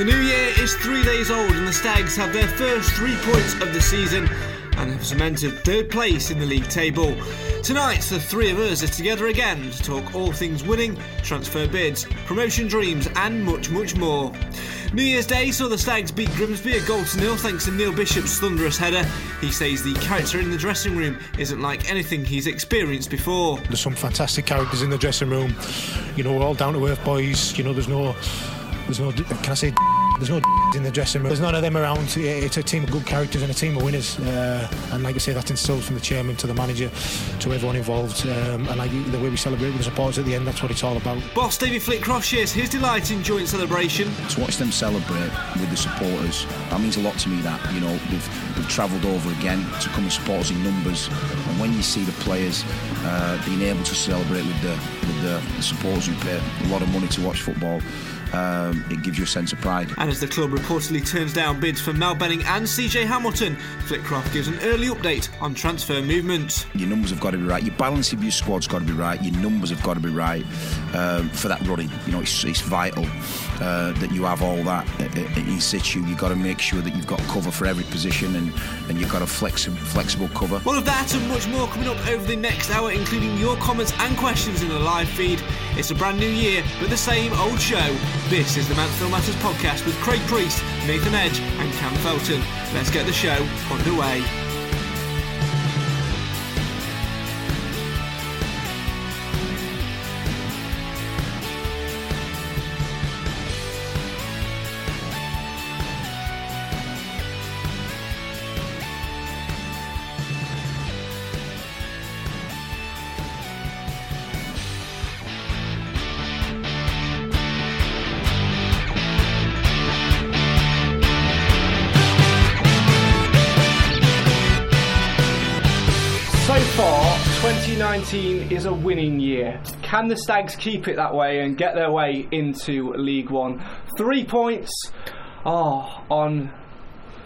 The new year is three days old, and the Stags have their first three points of the season and have cemented third place in the league table. Tonight, the three of us are together again to talk all things winning, transfer bids, promotion dreams, and much, much more. New Year's Day saw the Stags beat Grimsby a goal to nil thanks to Neil Bishop's thunderous header. He says the character in the dressing room isn't like anything he's experienced before. There's some fantastic characters in the dressing room. You know, we're all down to earth boys. You know, there's no, there's no, can I say, there's no in the dressing room. There's none of them around. It's a team of good characters and a team of winners. Uh, and like I say, that's instilled from the chairman to the manager to everyone involved. Um, and like the way we celebrate with the supporters at the end, that's what it's all about. Boss David Flitcroft shares his delight in joint celebration. To watch them celebrate with the supporters, that means a lot to me. That you know we've we've travelled over again to come and support us in numbers, and when you see the players uh, being able to celebrate with the with the, the supporters who pay a lot of money to watch football. Um, it gives you a sense of pride. And as the club reportedly turns down bids for Mal Benning and CJ Hamilton, Flitcroft gives an early update on transfer movements. Your numbers have got to be right. Your balance of your squad's got to be right. Your numbers have got to be right um, for that running. You know, it's, it's vital uh, that you have all that in situ. You've got to make sure that you've got cover for every position and, and you've got a flexi- flexible cover. All of that and much more coming up over the next hour, including your comments and questions in the live feed. It's a brand new year, but the same old show. This is the Mansfield Matters podcast with Craig Priest, Nathan Edge, and Cam Felton. Let's get the show underway. 2019 is a winning year. Can the Stags keep it that way and get their way into League One? Three points oh, on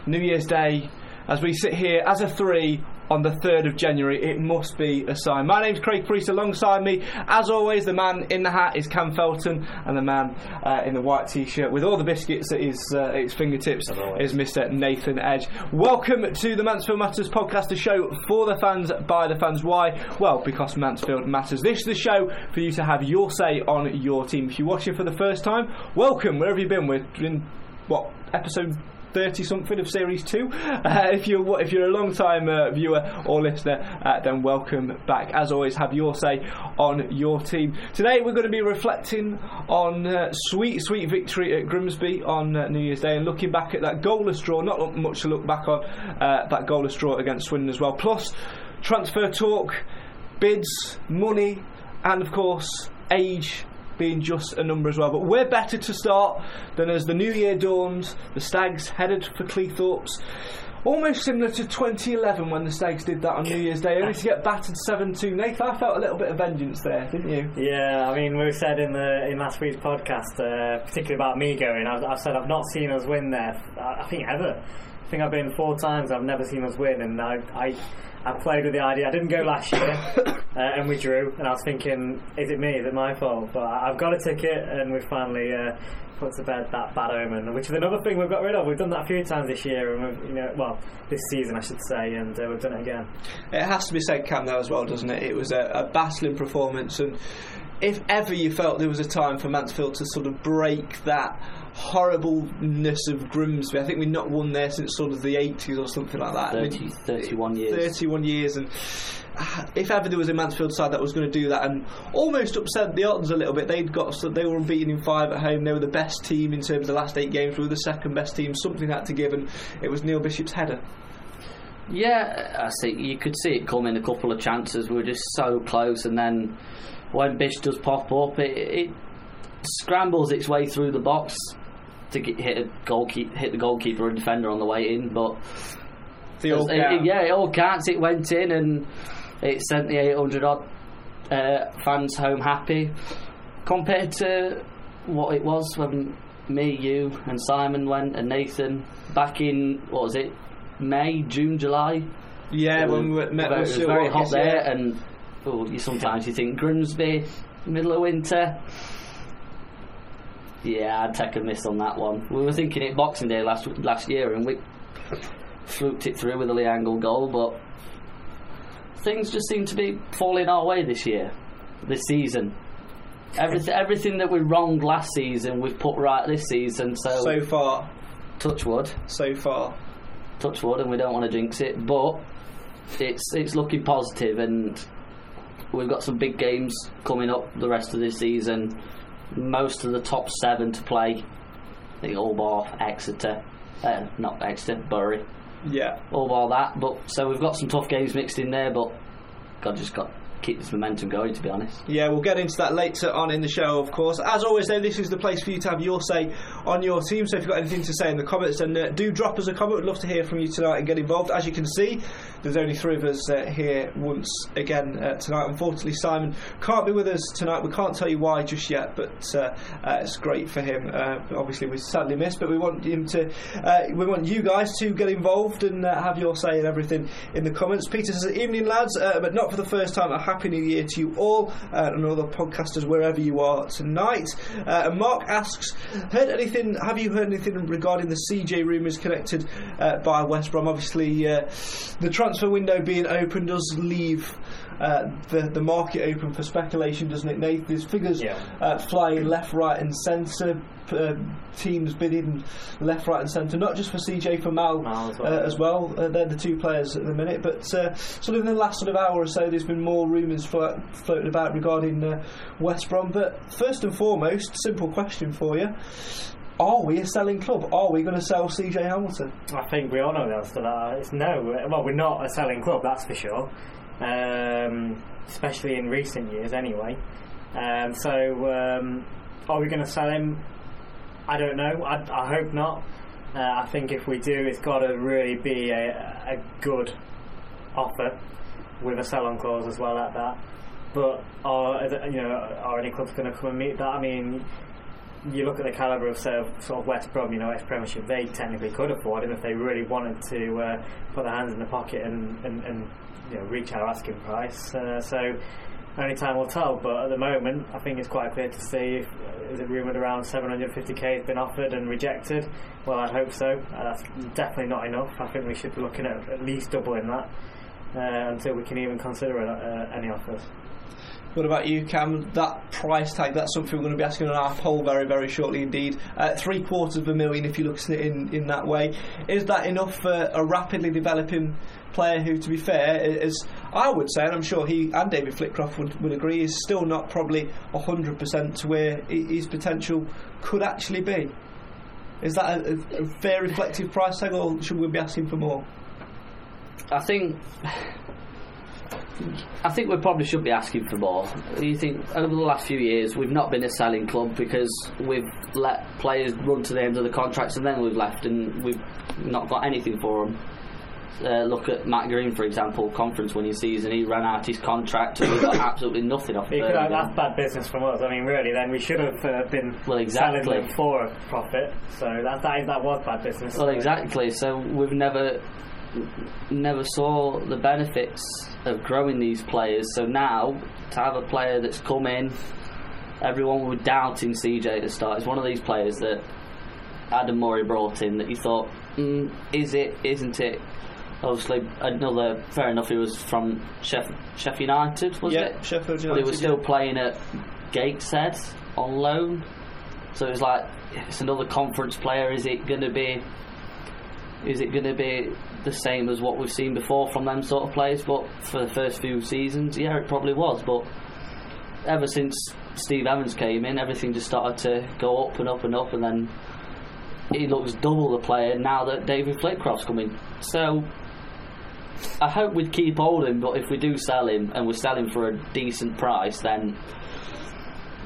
New Year's Day as we sit here as a three on the 3rd of January. It must be a sign. My name's Craig Priest. Alongside me, as always, the man in the hat is Cam Felton, and the man uh, in the white t shirt with all the biscuits at his, uh, at his fingertips is Mr. Nathan Edge. Welcome to the Mansfield Matters podcast, the show for the fans, by the fans. Why? Well, because Mansfield matters. This is the show for you to have your say on your team. If you're watching for the first time, welcome, wherever you've been. We're in, what, episode thirty something of series two. Uh, if you're if you're a long time uh, viewer or listener, uh, then welcome back. As always, have your say on your team. Today we're going to be reflecting on uh, sweet sweet victory at Grimsby on uh, New Year's Day and looking back at that goalless draw. Not much to look back on that goalless draw against Swindon as well. Plus transfer talk, bids, money, and of course age being just a number as well. But we're better to start than as the new year dawns, the Stags headed for Cleethorpes. Almost similar to 2011 when the Stags did that on New Year's Day, only to get battered 7 2. Nathan, I felt a little bit of vengeance there, didn't you? Yeah, I mean, we said in the in last week's podcast, uh, particularly about me going, I've, I've said I've not seen us win there, I, I think ever. I think I've been four times. I've never seen us win, and I, I, I played with the idea. I didn't go last year, uh, and we drew. And I was thinking, is it me? Is it my fault? But I've got a ticket, and we finally uh, put to bed that bad omen, which is another thing we've got rid of. We've done that a few times this year, and we've, you know, well, this season I should say, and uh, we've done it again. It has to be said, Cam, though, as well, doesn't it? It was a, a battling performance, and if ever you felt there was a time for Mansfield to sort of break that horribleness of Grimsby, I think we've not won there since sort of the 80s or something like that. 30, 31 years. 31 years, and uh, if ever there was a Mansfield side that was going to do that and almost upset the Otters a little bit, they'd got so they were unbeaten in five at home. They were the best team in terms of the last eight games. We were the second best team. Something had to give, and it was Neil Bishop's header. Yeah, I see. You could see it coming. A couple of chances. We were just so close, and then when Bish does pop up, it, it scrambles its way through the box to get, hit a goalkeeper, hit the goalkeeper or defender on the way in. But The all it- it- yeah, it all counts. It went in and it sent the 800 odd uh, fans home happy. Compared to what it was when me, you, and Simon went, and Nathan back in what was it, May, June, July. Yeah, when we met it was very hot there, and oh, you sometimes you think Grimsby, middle of winter. Yeah, I'd take a miss on that one. We were thinking it Boxing Day last last year, and we fluked it through with a Lee Angol goal, but things just seem to be falling our way this year, this season. Everything, everything that we wronged last season, we've put right this season. So, So far, touch wood, so far. touch wood, and we don't want to jinx it, but it's it's looking positive, and we've got some big games coming up the rest of this season. Most of the top seven to play. the think all bar Exeter, uh, not Exeter, Bury, Yeah. all bar that. But so we've got some tough games mixed in there, but God just got keep this momentum going. To be honest. Yeah, we'll get into that later on in the show, of course. As always, though, this is the place for you to have your say on your team. So if you've got anything to say in the comments, then uh, do drop us a comment. We'd love to hear from you tonight and get involved. As you can see, there's only three of us uh, here once again uh, tonight. Unfortunately, Simon can't be with us tonight. We can't tell you why just yet, but uh, uh, it's great for him. Uh, obviously, we sadly missed, but we want him to. We want you guys to get involved and have your say and everything in the comments. Peter says, "Evening, lads, but not for the first time. A happy New Year to you all uh, and all the podcasters wherever you are tonight." Uh, Mark asks, "Heard anything? Have you heard anything regarding the CJ rumours connected uh, by West Brom? Obviously, uh, the transfer window being open does leave." Uh, the the market open for speculation, doesn't it, Nate? There's figures Yeah. uh, flying left, right, and centre. Uh, teams bidding left, right, and centre, not just for CJ, for Mal, Mal as well. uh, as well. Uh, they're the two players at the minute. But uh, sort of in the last sort of hour or so, there's been more rumours flo- floating about regarding uh, West Brom. But first and foremost, simple question for you: Are we a selling club? Are we going to sell CJ Hamilton? I think we all know the answer to that. It's no. Well, we're not a selling club, that's for sure. Um, especially in recent years, anyway. Um, so, um, are we going to sell him? I don't know. I, I hope not. Uh, I think if we do, it's got to really be a, a good offer with a sell-on clause as well at that. But are you know are any clubs going to come and meet that? I mean, you look at the calibre of sort of, West Brom, you know, ex-Premiership, they technically could afford him if they really wanted to uh, put their hands in the pocket and, and, and you know, reach our asking price. Uh, so only time will tell. But at the moment, I think it's quite clear to see if is it rumoured around 750k has been offered and rejected. Well, I'd hope so. Uh, that's definitely not enough. I think we should be looking at at least doubling that uh, until we can even consider uh, any offers. What about you, Cam? That price tag, that's something we're going to be asking on our poll very, very shortly indeed. Uh, three quarters of a million, if you look at it in, in that way. Is that enough for a rapidly developing player who, to be fair, is, I would say, and I'm sure he and David Flitcroft would, would agree, is still not probably 100% to where his potential could actually be? Is that a, a, a fair reflective price tag, or should we be asking for more? I think. I think we probably should be asking for more. You think over the last few years we've not been a selling club because we've let players run to the end of the contracts and then we've left and we've not got anything for them. Uh, look at Matt Green, for example, conference winning season. He ran out his contract and he got absolutely nothing off it. that's bad business from us. I mean, really, then we should have uh, been Well, exactly. selling them for a profit. So that that, is, that was bad business. Well, exactly. So we've never never saw the benefits of growing these players. So now to have a player that's come in, everyone was doubting CJ to start. It's one of these players that Adam Murray brought in that you thought, mm, is it? Isn't it? Obviously, another fair enough. He was from Sheff, Sheffield United, was Yeah, it? Sheffield But he United, was still yeah. playing at Gateshead on loan. So it was like it's another conference player. Is it going to be? Is it going to be the same as what we've seen before from them sort of players? But for the first few seasons, yeah, it probably was. But ever since Steve Evans came in, everything just started to go up and up and up, and then he looks double the player now that David Flitcroft's coming. So I hope we'd keep holding, but if we do sell him and we sell him for a decent price, then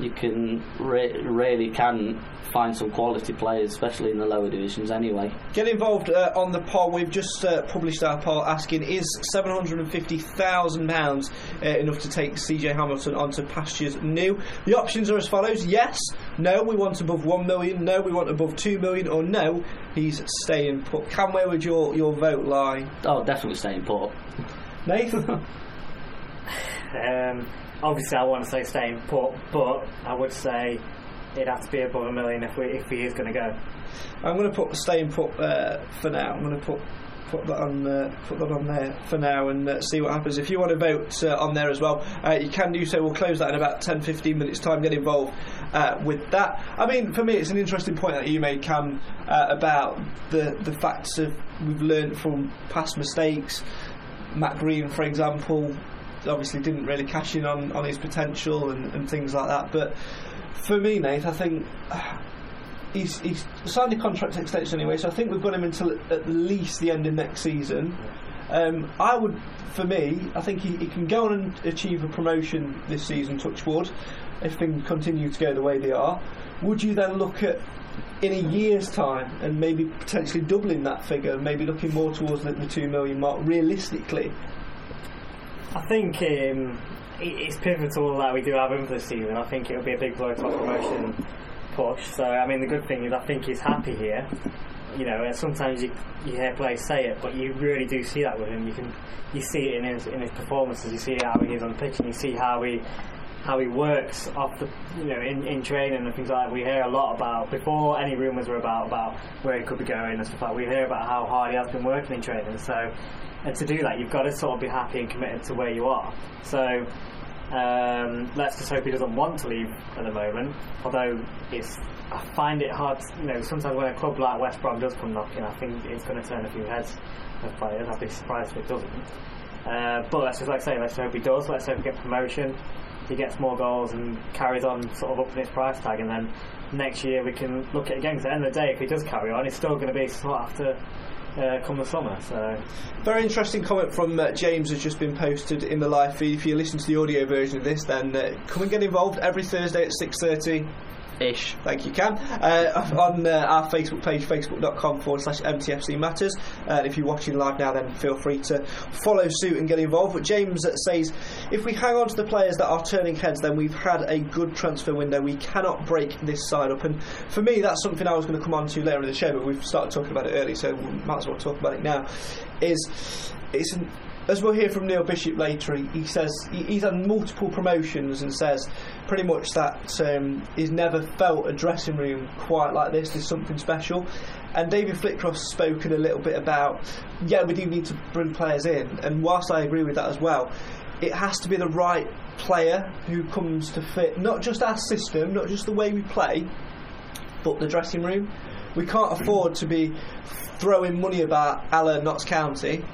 you can re- really can find some quality players, especially in the lower divisions. Anyway, Get involved uh, on the poll. We've just uh, published our poll asking is £750,000 uh, enough to take CJ Hamilton onto pastures new? The options are as follows yes, no, we want above 1 million, no, we want above 2 million, or no, he's staying put. Cam, where would your, your vote lie? oh, definitely staying put. Nathan? Um, obviously, I want to say staying put, but I would say it'd have to be above a million if we if he is going to go. I'm going to put staying put uh, for now. I'm going to put put that on uh, put that on there for now and uh, see what happens. If you want to vote uh, on there as well, uh, you can do so. We'll close that in about 10, 15 minutes time. Get involved uh, with that. I mean, for me, it's an interesting point that you made, Cam, uh, about the the facts of we've learned from past mistakes. Matt Green, for example, obviously didn't really cash in on, on his potential and, and things like that. But for me, Nate, I think he's, he's signed a contract extension anyway, so I think we've got him until at least the end of next season. Um, I would, for me, I think he, he can go on and achieve a promotion this season, touch wood, if things continue to go the way they are. Would you then look at in a year's time and maybe potentially doubling that figure, maybe looking more towards the, the two million mark realistically? I think um, it's pivotal that we do have him for the season. I think it'll be a big blow to our promotion push. So, I mean, the good thing is I think he's happy here. You know, sometimes you, you hear players say it, but you really do see that with him. You can you see it in his in his performances. You see how he is on the pitch, and you see how he how he works off the you know in, in training and things like that. We hear a lot about before any rumours were about about where he could be going and stuff like. that, We hear about how hard he has been working in training. So, and to do that, you've got to sort of be happy and committed to where you are. So. Um, let's just hope he doesn't want to leave at the moment. Although it's, I find it hard. You know, sometimes when a club like West Brom does come knocking, I think it's going to turn a few heads of players. I'd be surprised if it doesn't. Uh, but let's just like I say, let's hope he does. Let's hope he gets promotion. He gets more goals and carries on, sort of upping his price tag, and then next year we can look at it again. Because at the end of the day, if he does carry on, he's still going to be sought after uh, come the summer. So Very interesting comment from uh, James has just been posted in the live feed. If you listen to the audio version of this, then uh, come and get involved every Thursday at six thirty. Ish. Thank you, Cam. Uh, on uh, our Facebook page, facebook.com forward slash MTFC Matters. Uh, if you're watching live now, then feel free to follow suit and get involved. But James says if we hang on to the players that are turning heads, then we've had a good transfer window. We cannot break this side up. And for me, that's something I was going to come on to later in the show, but we've started talking about it early, so we might as well talk about it now. Is it's an as we'll hear from Neil Bishop later, he, he says he, he's had multiple promotions and says pretty much that um, he's never felt a dressing room quite like this. There's something special. And David Flitcroft's spoken a little bit about, yeah, we do need to bring players in. And whilst I agree with that as well, it has to be the right player who comes to fit not just our system, not just the way we play, but the dressing room. We can't afford to be throwing money about a la Notts County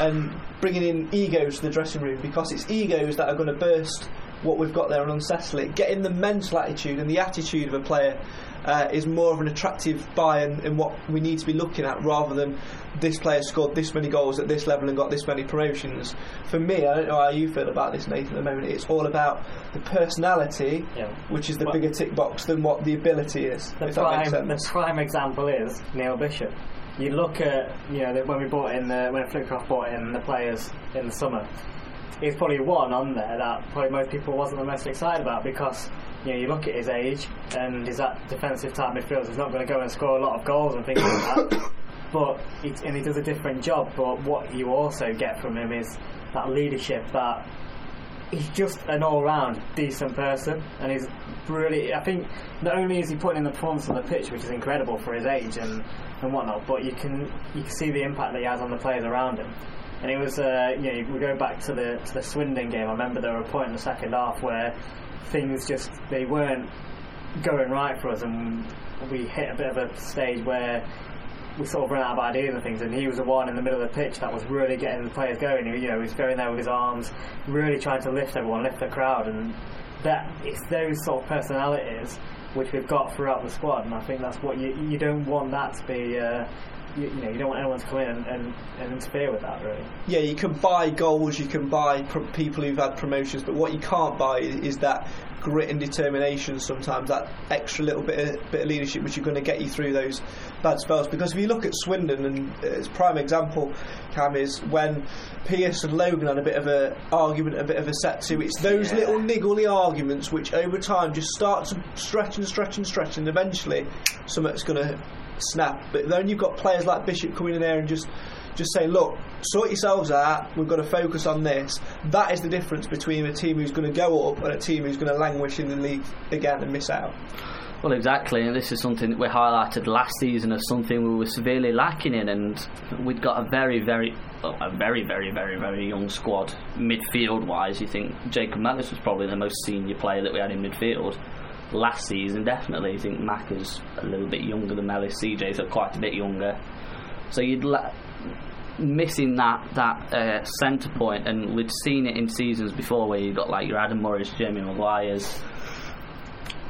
and bringing in egos to the dressing room because it's egos that are going to burst what we've got there and unsettle it. Getting the mental attitude and the attitude of a player uh, is more of an attractive buy in, in what we need to be looking at rather than this player scored this many goals at this level and got this many promotions. For me, I don't know how you feel about this, Nathan, at the moment. It's all about the personality, Yeah. which is the Well- bigger tick box than what the ability is. the if that makes prime, the prime example is Neil Bishop. You look at you know when we bought in the when Flitcroft bought in the players in the summer. He's probably one on there that probably most people wasn't the most excited about because you know you look at his age and he's that defensive type midfielder. He's not going to go and score a lot of goals and things like that. But he, and he does a different job. But what you also get from him is that leadership that he's just an all-round decent person, and he's really. I think not only is he putting in the performance on the pitch, which is incredible for his age and, and whatnot, but you can you can see the impact that he has on the players around him. And it was, uh, you know, we go back to the to the Swindon game. I remember there were a point in the second half where things just they weren't going right for us, and we hit a bit of a stage where we sort of ran out of ideas and things, and he was the one in the middle of the pitch that was really getting the players going. He, you know, he was going there with his arms, really trying to lift everyone, lift the crowd, and that it's those sort of personalities which we've got throughout the squad, and I think that's what you you don't want that to be. Uh, you, you know, you don't want anyone to come in and, and, and interfere with that, really. Yeah, you can buy goals, you can buy people who've had promotions, but what you can't buy is, is that grit and determination. Sometimes that extra little bit of, bit of leadership, which are going to get you through those bad spells. Because if you look at Swindon, and uh, its prime example, Cam, is when Pearce and Logan had a bit of a argument, a bit of a set to. It's those Yeah. little niggly arguments which over time just start to stretch and stretch and stretch, and eventually something's going to snap. But then you've got players like Bishop coming in there and just just saying, look, sort yourselves out. We've got to focus on this. That is the difference between a team who's going to go up and a team who's going to languish in the league again and miss out. Well, exactly, and this is something that we highlighted last season as something we were severely lacking in, and we'd got a very, very, oh, a very, very, very, very young squad midfield-wise. You think Jacob Mellis was probably the most senior player that we had in midfield last season, definitely. I think Mack is a little bit younger than Mellis, CJ's quite a bit younger, so you'd. La- missing that that uh, centre point, and we'd seen it in seasons before where you got like your Adam Morris, Jamie McGuire's,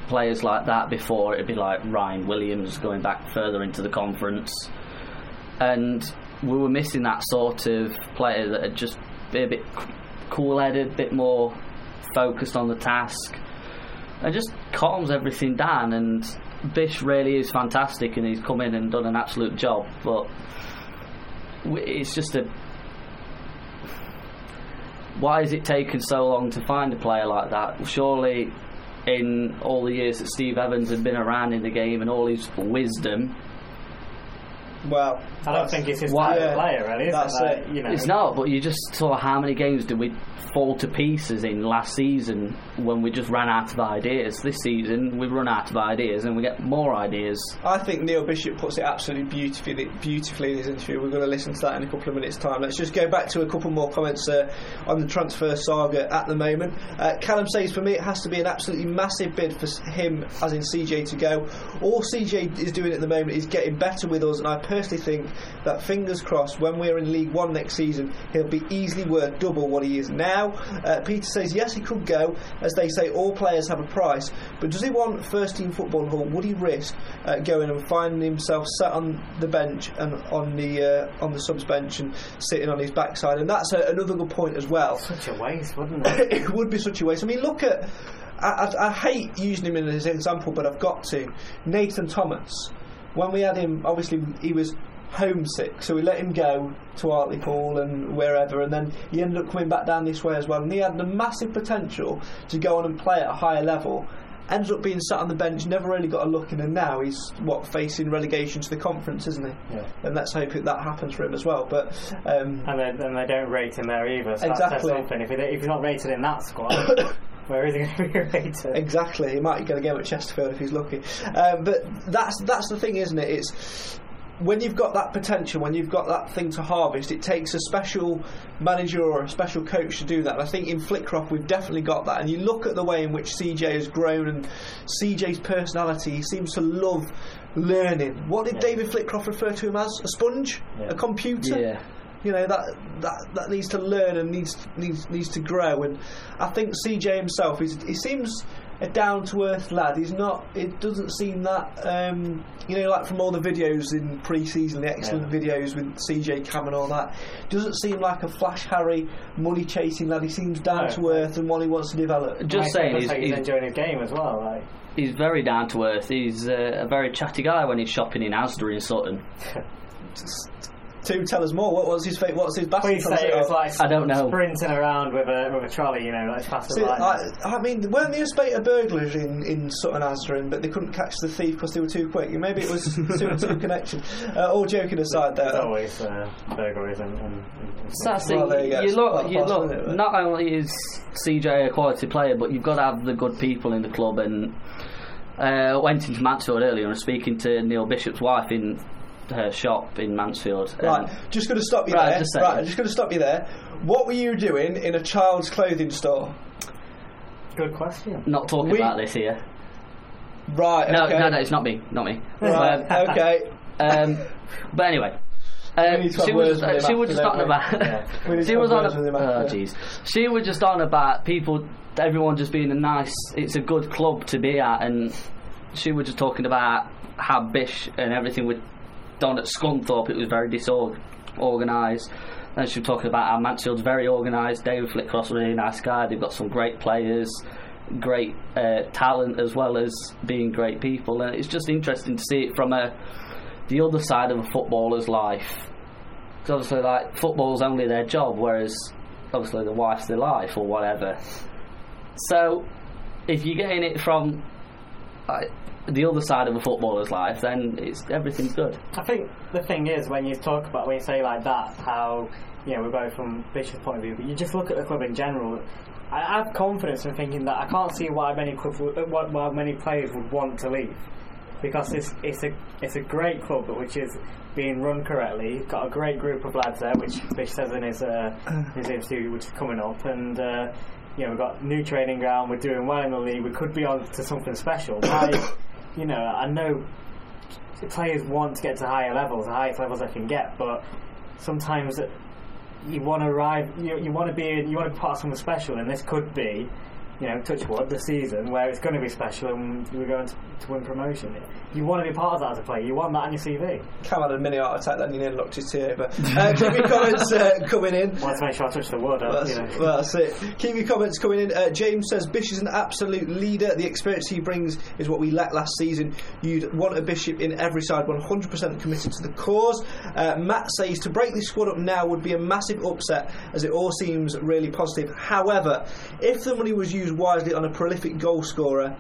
players like that before. It'd be like Ryan Williams going back further into the conference, and we were missing that sort of player that had just be a bit cool-headed, a bit more focused on the task, and just calms everything down. And Bish really is fantastic, and he's come in and done an absolute job, but it's just a why has it taken so long to find a player like that? Surely, in all the years that Steve Evans had been around in the game and all his wisdom, Well, I don't think it's his Why- Yeah, player, really. Is that's it? Like. You know, it's not. But you just saw how many games did we fall to pieces in last season when we just ran out of ideas. This season we've run out of ideas and we get more ideas. I think Neil Bishop puts it absolutely beautifully, beautifully in his interview. We're going to listen to that in a couple of minutes' time. Let's just go back to a couple more comments uh, on the transfer saga at the moment. Uh, Callum says, for me, it has to be an absolutely massive bid for him, as in CJ, to go. All CJ is doing at the moment is getting better with us, and I personally think that, fingers crossed, when we're in League One next season, he'll be easily worth double what he is now. Uh, Peter says, yes, he could go. As they say, all players have a price, but does he want first team football, or would he risk uh, going and finding himself sat on the bench and on the uh, on the subs bench and sitting on his backside? And that's a, another good point as well. such a waste, wouldn't it? it would be such a waste. I mean, look at. I, I, I hate using him as an example, but I've got to. Nathan Thomas. When we had him, obviously he was homesick, so we let him go to Hartlepool and wherever, and then he ended up coming back down this way as well. And he had the massive potential to go on and play at a higher level. Ends up being sat on the bench, never really got a look in, and now he's what facing relegation to the conference, isn't he? Yeah. And let's hope that that happens for him as well. But um, And they, and they don't rate him there either. So That Exactly. says something. If, he, if he's not rated in that squad, where is he going to be rated? Exactly, he might get a game at Chesterfield if he's lucky. Um, but that's that's the thing, isn't it? It's when you've got that potential, when you've got that thing to harvest, it takes a special manager or a special coach to do that. And I think in Flitcroft we've definitely got that. And you look at the way in which CJ has grown and CJ's personality, he seems to love learning. What did David Flitcroft refer to him as? A sponge? A computer? Yeah. You know that that that needs to learn and needs needs needs to grow and I think CJ himself is he seems a down to earth lad he's not it doesn't seem that um, you know like from all the videos in pre-season the excellent videos with CJ Cam and all that doesn't seem like a flash Harry money chasing lad he seems down No. to earth and what he wants to develop Just I saying, think he's, he's, he's, enjoying his game as well. Like, he's very down to earth. He's uh, a very chatty guy when he's shopping in Asda in Sutton. to tell us more. What was his fate? What's his battle? Please say it was like I don't know. sprinting around with a with a trolley, you know, like fast See. I, I mean, weren't there a spate of burglars in, in Sutton Asdren, but they couldn't catch the thief because they were too quick? Maybe it was two and two connection. Uh, all joking aside, there. It's always uh, burglaries and, and, and So I think Well, there you go. you look, you look. isn't it? Not only is CJ a quality player, but you've got to have the good people in the club. And uh, went into Mansfield earlier and was speaking to Neil Bishop's wife in her shop in Mansfield. Right, just going to stop you Right, there. just a second. right, just going to stop you there. What were you doing in a child's clothing store? Good question. Not talking We- about this here. Right. No, okay. no, no, it's not me, not me. Right. Um, okay. um, but anyway. Need to have she was, uh, she was just don't talking about. We need she was on. words with Oh jeez. She was just on about people, everyone just being a nice. It's a good club to be at, and she was just talking about how Bish and everything was done at Scunthorpe. It was very disorganised. Then she was talking about how Mansfield's very organised. David Flitcroft was a really nice guy. They've got some great players, great uh, talent as well as being great people, and it's just interesting to see it from a the other side of a footballer's life. Because obviously, like football's only their job, whereas obviously the wife's their life or whatever. So, if you're getting it from like, the other side of a footballer's life, then it's everything's good. I think the thing is when you talk about when you say like that, how you know we're go from Bishop's point of view, but you just look at the club in general. I have confidence in thinking that I can't see why many why, why many players would want to leave, because it's it's a it's a great club, which is being run correctly. You've Got a great group of lads there, which Bish says in his uh, his interview, which is coming up, and. Uh, you know, we've got new training ground. We're doing well in the league. We could be on to something special. Why, you know, I know players want to get to higher levels, the highest levels they can get, but sometimes you want to arrive, you, you want to be, you want to be part of something special, and this could be, you know, touch wood, the season where it's going to be special and we're going to, to win promotion. You want to be part of that as a player. You want that on your CV. Cam had a mini heart attack, then you nearly knocked his tea over. Uh, keep your comments uh, coming in. Want to make sure I touch the wood. That's, you know. that's it. Keep your comments coming in. Uh, James says Bish is an absolute leader. The experience he brings is what we lacked last season. You'd want a Bishop in every side, 100% committed to the cause. Uh, Matt says to break this squad up now would be a massive upset, as it all seems really positive. However, if the money was used wisely on a prolific goal scorer,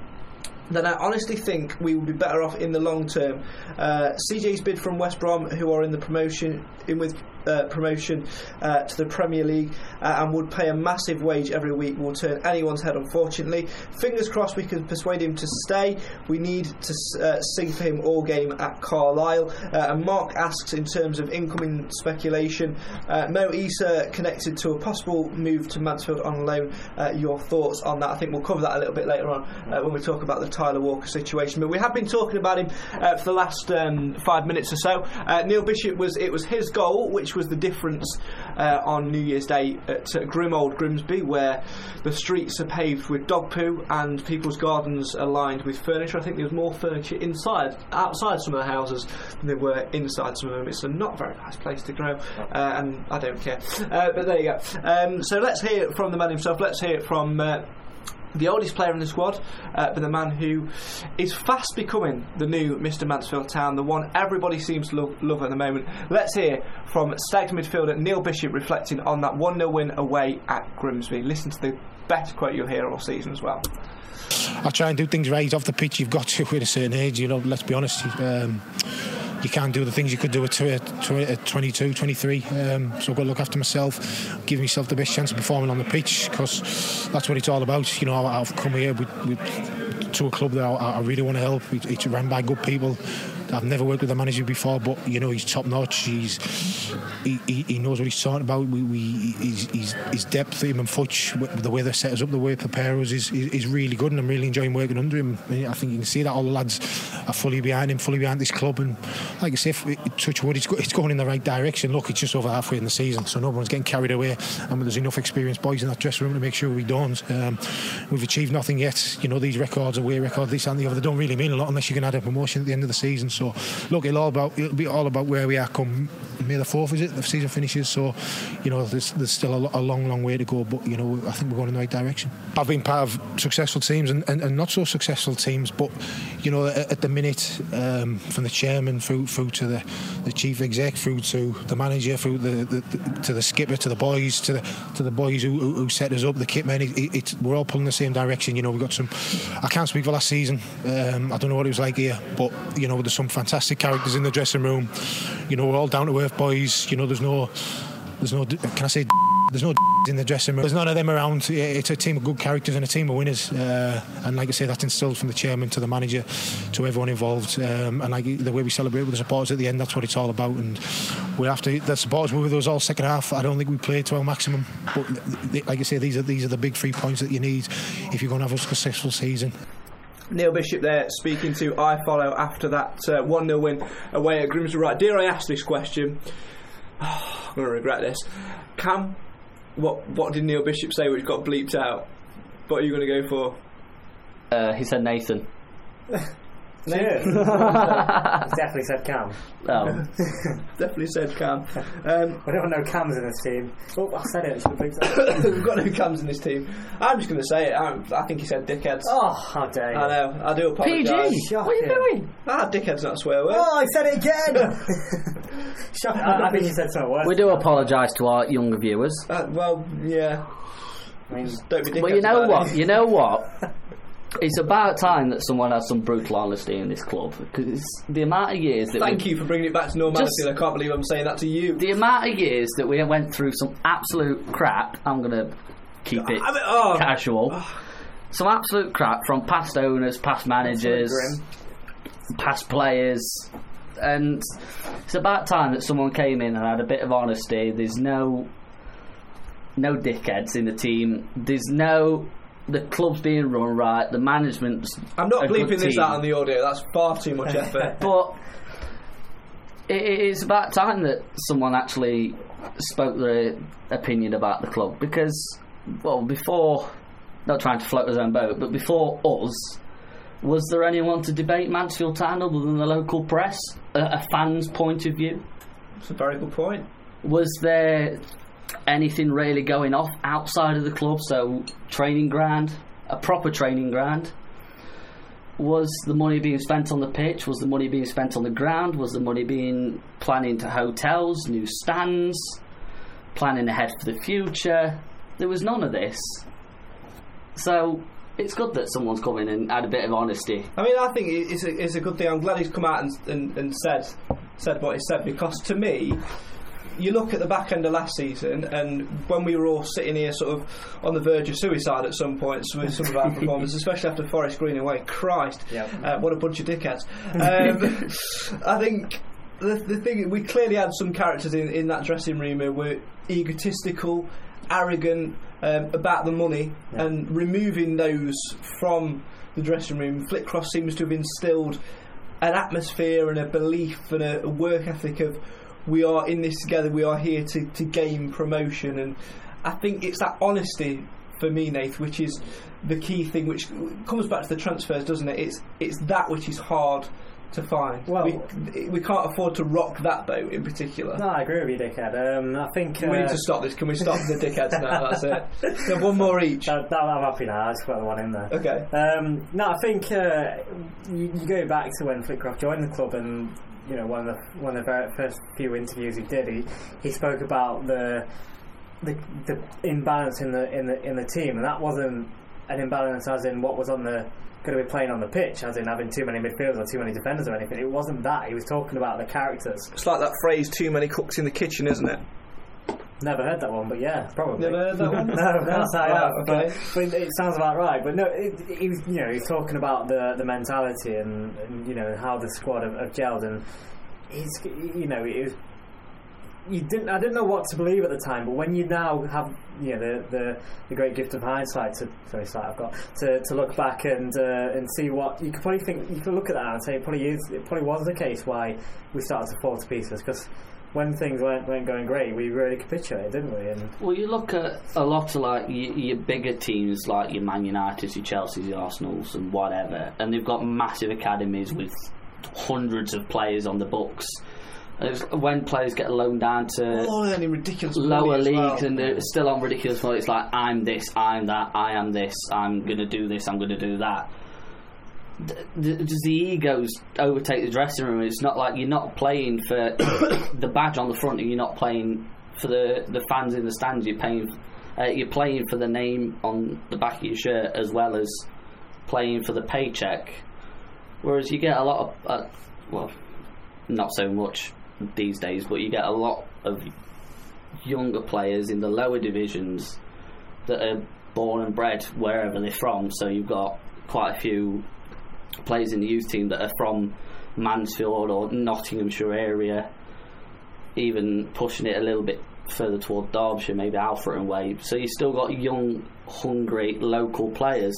then I honestly think we would be better off in the long term. Uh, CJ's bid from West Brom, who are in the promotion in with uh, promotion uh, to the Premier League uh, and would pay a massive wage every week, will turn anyone's head. Unfortunately, fingers crossed we can persuade him to stay. We need to uh, sing for him all game at Carlisle. Uh, and Mark asks in terms of incoming speculation, uh, Mo Issa connected to a possible move to Mansfield on loan. Uh, your thoughts on that? I think we'll cover that a little bit later on uh, when we talk about the Tyler Walker situation. But we have been talking about him uh, for the last um, five minutes or so. Uh, Neil Bishop was it was his goal, which was the difference uh, on New Year's Day at uh, grim old Grimsby, where the streets are paved with dog poo and people's gardens are lined with furniture. I think there was more furniture inside, outside some of the houses than there were inside some of them. It's a not very nice place to grow, uh, and I don't care. Uh, but there you go. Um, so let's hear it from the man himself. Let's hear it from. The oldest player in the squad, uh, but the man who is fast becoming the new Mr. Mansfield Town, the one everybody seems to love, love at the moment. Let's hear from Stags midfielder Neil Bishop reflecting on that 1 0 win away at Grimsby. Listen to the best quote you'll hear all season as well. I try and do things right off the pitch. You've got to at a certain age. You know, let's be honest. Um, you can't do the things you could do at, at 22, 23. Um, so I've got to look after myself, give myself the best chance of performing on the pitch because that's what it's all about. You know, I've come here with, with, to a club that I, I really want to help. It's run by good people. I've never worked with a manager before, but you know he's top notch. He's he, he, he knows what he's talking about. We, we he's, he's, his depth, him and Futch, the way they set us up, the way they prepare us is, is, is really good, and I'm really enjoying working under him. I think you can see that all the lads are fully behind him, fully behind this club, and like I say, touch wood, it's, go, it's going in the right direction. Look, it's just over halfway in the season, so no one's getting carried away, and there's enough experienced boys in that dressing room to make sure we don't. Um, we've achieved nothing yet. You know, these records, are away record, this and the other, they don't really mean a lot unless you can add a promotion at the end of the season. So, look, it'll all about it'll be all about where we are come May the fourth is it? The season finishes, so you know there's, there's still a, a long, long way to go. But you know I think we're going in the right direction. I've been part of successful teams and, and, and not so successful teams, but you know at, at the minute, um, from the chairman through through to the, the chief exec, through to the manager, through the, the, the to the skipper, to the boys, to the to the boys who, who, who set us up, the kit men. It, it, we're all pulling the same direction. You know we've got some. I can't speak for last season. Um, I don't know what it was like here, but you know there's some fantastic characters in the dressing room. You know we're all down to earth boys. You know there's no there's no can I say there's no in the dressing room. There's none of them around. It's a team of good characters and a team of winners. Uh, and like I say, that's instilled from the chairman to the manager to everyone involved. Um, and like the way we celebrate with the supporters at the end, that's what it's all about. And we have to. The supporters were with us all second half. I don't think we played to our maximum. But like I say, these are these are the big three points that you need if you're going to have a successful season. Neil Bishop there speaking to iFollow after that uh, 1 0 win away at Grimsby. Right, dare I ask this question? I'm going to regret this. Cam, what what did Neil Bishop say which got bleeped out? What are you going to go for? Uh, he said Nathan. Cheers. definitely said Cam. Oh. Definitely said Cam. Um, We don't know Cams in this team. Oh, I said it. I should have. We've got no Cams in this team. I'm just going to say it. I'm, I think he said dickheads. Oh, how dare you. I know. I do apologise. PG. What are you doing? Ah, dickhead's not a swear word. Oh, I said it again! Shocking. I, I think you said something worse. We do apologise to our younger viewers. Uh, well, yeah. I mean, Don't be dickheads. But you know about what? it. You know what? It's about time that someone has some brutal honesty in this club because the amount of years that Thank we, you for bringing it back to normality. Just- I can't believe I'm saying that to you. the amount of years that we went through some absolute crap. I'm gonna keep it I mean, oh. casual. Oh. Some absolute crap from past owners, past managers, past players, and it's about time that someone came in and had a bit of honesty. There's no no dickheads in the team. There's no the club's being run right. The management's I'm not bleeping this out on the audio. That's far too much effort. but it, it's about time that someone actually spoke their opinion about the club because, well, before, not trying to float his own boat, but before us, was there anyone to debate Mansfield Town other than the local press, a, a fan's point of view? It's a very good point. Was there anything really going off outside of the club? So, training ground, a proper training ground. Was the money being spent on the pitch? Was the money being spent on the ground? Was the money being planning to hotels, new stands, planning ahead for the future? There was none of this. So it's good that someone's come in and had a bit of honesty. I mean, I think it's a, it's a good thing. I'm glad he's come out and, and, and said said what he said because to me, you look at the back end of last season, and when we were all sitting here, sort of on the verge of suicide at some points with some of our performances, especially after Forest Green away. Christ, Yep. uh, what a bunch of dickheads! Um, I think. The, the thing we clearly had some characters in, in that dressing room who were egotistical, arrogant um, about the money, and removing those from the dressing room. Flitcroft seems to have instilled an atmosphere and a belief and a, a work ethic of we are in this together, we are here to, to gain promotion. And I think it's that honesty for me, Nath, which is the key thing, which comes back to the transfers, doesn't it? It's it's that which is hard to find. Well- we, we can't afford to rock that boat in particular. no, I agree with you, dickhead. Um, I think. We uh, need to stop this. Can we stop the dickheads now? That's it. So one more each. That, that, I'm happy now. I just got the one in there. Okay. Um, no, I think uh, you, you go back to when Flitcroft joined the club, and you know one of the one of the very first few interviews he did, he, he spoke about the, the the imbalance in the in the in the team, and that wasn't an imbalance as in what was on the going to be playing on the pitch, as in having too many midfielders or too many defenders or anything. It wasn't that. He was talking about the characters. It's like that phrase, too many cooks in the kitchen, isn't it? Never heard that one, but yeah, probably. Never heard that one? no, that's I Wow, okay. But, but it sounds about right. But no, he was, you know, he's talking about the the mentality and, and you know how the squad have, have gelled, and he's, you know, it was. You didn't. I didn't know what to believe at the time, but when you now have, you know, the the, the great gift of hindsight to sorry, sight I've got to, to look back and uh, and see what you could probably think. You could look at that and say it probably is. It probably was the case why we started to fall to pieces because when things weren't, weren't going great, we really capitulated, didn't we? And Well, you look at a lot of like your, your bigger teams, like your Man United, your Chelsea's, your Arsenal's, and whatever, and they've got massive academies with hundreds of players on the books. It's when players get loaned down to Oh, and ridiculous lower leagues well. and they're still on ridiculous money. It's like I'm this, I'm that, I am this, I'm going to do this, I'm going to do that. Does the egos overtake the dressing room? It's not like you're not playing for the badge on the front, and you're not playing for the, the fans in the stands. You're paying, uh, you're playing for the name on the back of your shirt as well as playing for the paycheck. Whereas you get a lot of, uh, well, not so much these days, but you get a lot of younger players in the lower divisions that are born and bred wherever they're from. So you've got quite a few players in the youth team that are from Mansfield or Nottinghamshire area, even pushing it a little bit further toward Derbyshire, maybe Alfreton Way. So you've still got young, hungry local players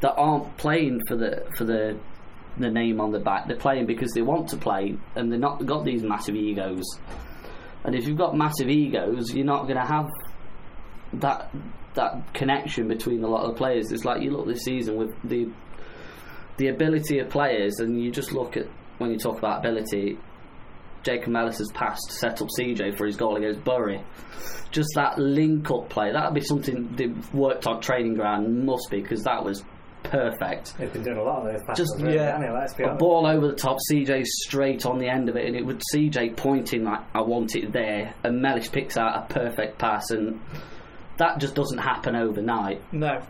that aren't playing for the for the the name on the back. They're playing because they want to play, and they're not got these massive egos. And if you've got massive egos, you're not going to have that that connection between a lot of the players. It's like you look this season with the the ability of players, and you just look at when you talk about ability. Jacob Mellis has passed to set up CJ for his goal against Bury. Just that link up play, that would be something they've worked on training ground, must be, because that was perfect. They've been doing a lot of those passes. Just really, yeah, be a ball over the top, CJ straight on the end of it, and it would CJ pointing like I want it there, and Mellis picks out a perfect pass, and that just doesn't happen overnight. No,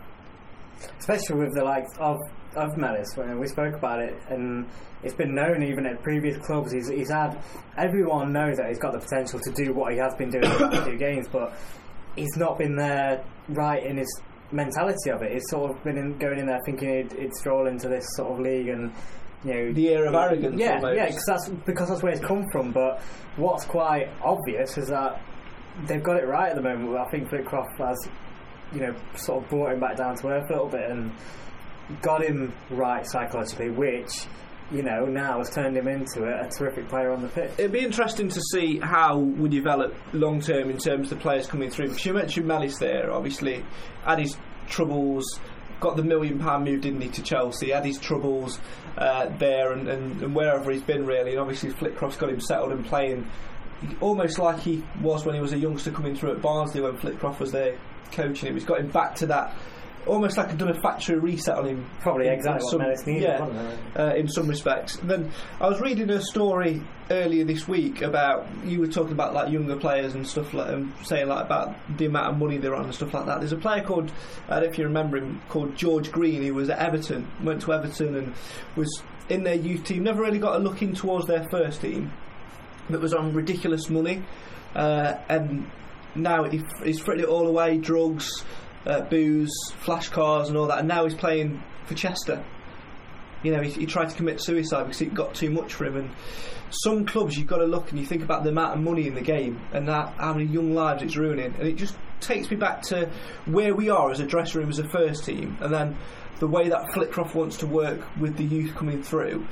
especially with the likes of of Mellis. When we spoke about it, and it's been known even at previous clubs. He's he's had everyone knows that he's got the potential to do what he has been doing in the last few games, but he's not been there right in his mentality of it. He's sort of been in, going in there thinking he'd, he'd stroll into this sort of league and. You know, The air of arrogance Yeah, almost. yeah, because that's because that's where it's come from. But what's quite obvious is that they've got it right at the moment. I think Flitcroft has, you know, sort of brought him back down to earth a little bit and got him right psychologically, which, you know, now has turned him into a, a terrific player on the pitch. It'd be interesting to see how we develop long term in terms of the players coming through. Because you mentioned Mellis there, obviously, had his troubles, got the million pound move, didn't he, to Chelsea, had his troubles uh, there and, and, and wherever he's been, really. And obviously, Flitcroft's got him settled and playing almost like he was when he was a youngster coming through at Barnsley when Flitcroft was there coaching him. He's got him back to that. Almost like done a factory reset on him. Probably in- exactly in what some- Mellis needed, Yeah, uh, in some respects. Then I was reading a story earlier this week about you were talking about like younger players and stuff like and saying like about the amount of money they're on and stuff like that. There's a player called I don't know if you remember him called George Green who was at Everton, went to Everton and was in their youth team. Never really got a look in towards their first team, that was on ridiculous money, uh, and now he, he's fritting it all away, drugs. Uh, booze, flash cars, and all that, and now he's playing for Chester you know, he, he tried to commit suicide because it got too much for him. And some clubs, you've got to look and you think about the amount of money in the game and that, how many young lives it's ruining. And it just takes me back to where we are as a dressing room, as a first team, and then the way that Flitcroft wants to work with the youth coming through.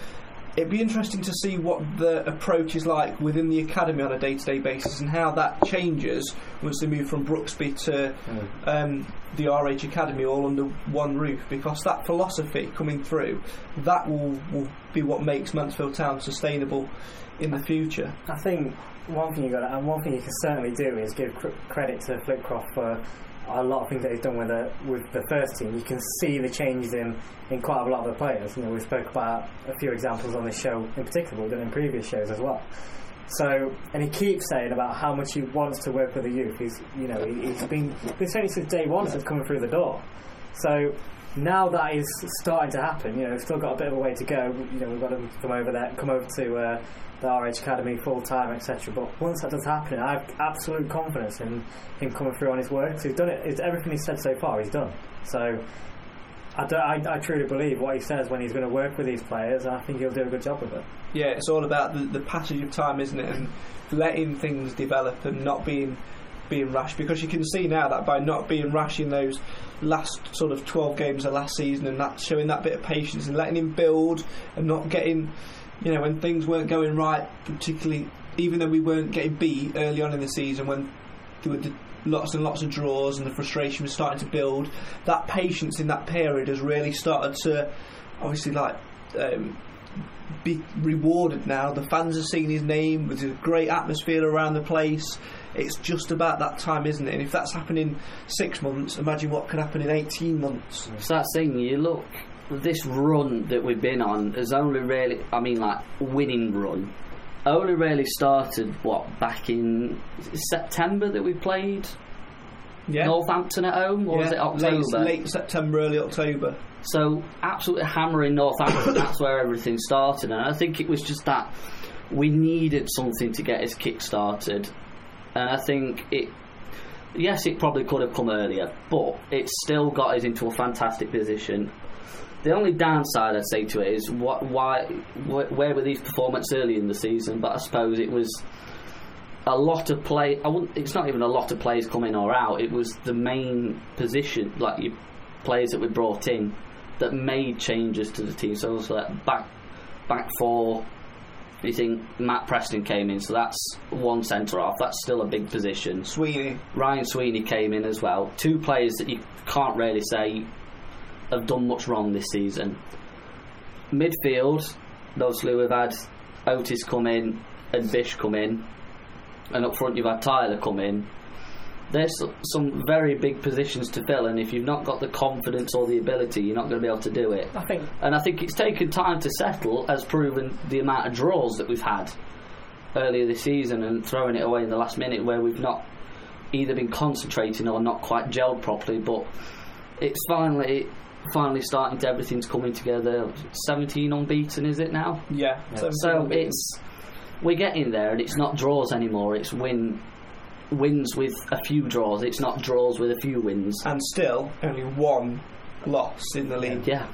It'd be interesting to see what the approach is like within the academy on a day-to-day basis and how that changes once they move from Brooksby to um, the RH Academy all under one roof. Because that philosophy coming through, that will, will be what makes Mansfield Town sustainable in the future. I think one thing you got, and one thing you can certainly do is give cr- credit to Flitcroft for a lot of things that he's done with the with the first team. You can see the changes in, in quite a lot of the players. You know, we spoke about a few examples on this show in particular, done in previous shows as well. So, and he keeps saying about how much he wants to work with the youth. He's, you know, he, he's been been saying since day one since coming through the door. So now that is starting to happen. You know, we've still got a bit of a way to go. You know, we've got to come over there, come over to uh, the RH Academy full time, etc. But once that does happen, I have absolute confidence in him coming through on his work. He's done it. It's, everything he's said so far, he's done. So. I, I, I truly believe what he says when he's going to work with these players, and I think he'll do a good job with it. Yeah, it's all about the, the passage of time, isn't it? And letting things develop and not being being rash. Because you can see now that by not being rash in those last sort of 12 games of last season and that showing that bit of patience and letting him build and not getting, you know, when things weren't going right, particularly even though we weren't getting beat early on in the season when there were lots and lots of draws and the frustration was starting to build, that patience in that period has really started to obviously like um, be rewarded now. The fans have seen his name. There's a great atmosphere around the place. It's just about that time, isn't it? And if that's happening six months, imagine what could happen in 18 months. So that's the thing, you look, this run that we've been on has only really, I mean, like, winning run, only really started, what, back in September that we played Yeah. Northampton at home, or was it October? Late, late September, early October. So absolutely hammering Northampton. that's where everything started, and I think it was just that we needed something to get us kick-started, and I think it. Yes, it probably could have come earlier, but it still got us into a fantastic position. The only downside I'd say to it is what, why, wh- where were these performances early in the season? But I suppose it was a lot of play. I it's not even a lot of players coming or out. It was the main position, like your players that we brought in, that made changes to the team. So it was like back back four. You think Matt Preston came in, so that's one centre off. That's still a big position. Sweeney. Ryan Sweeney came in as well. Two players that you can't really say have done much wrong this season. Midfield, obviously we've had Otis come in and Bish come in, and up front you've had Tyler come in. There's some very big positions to fill, and if you've not got the confidence or the ability, you're not going to be able to do it. I think And I think it's taken time to settle, as proven the amount of draws that we've had earlier this season and throwing it away in the last minute where we've not either been concentrating or not quite gelled properly. But it's finally finally starting to everything's coming together. 17 unbeaten, is it now? Yeah. So it's we're getting there, and it's not draws anymore. It's win wins with a few draws. It's not draws with a few wins. And still, only one loss in the league. Yeah.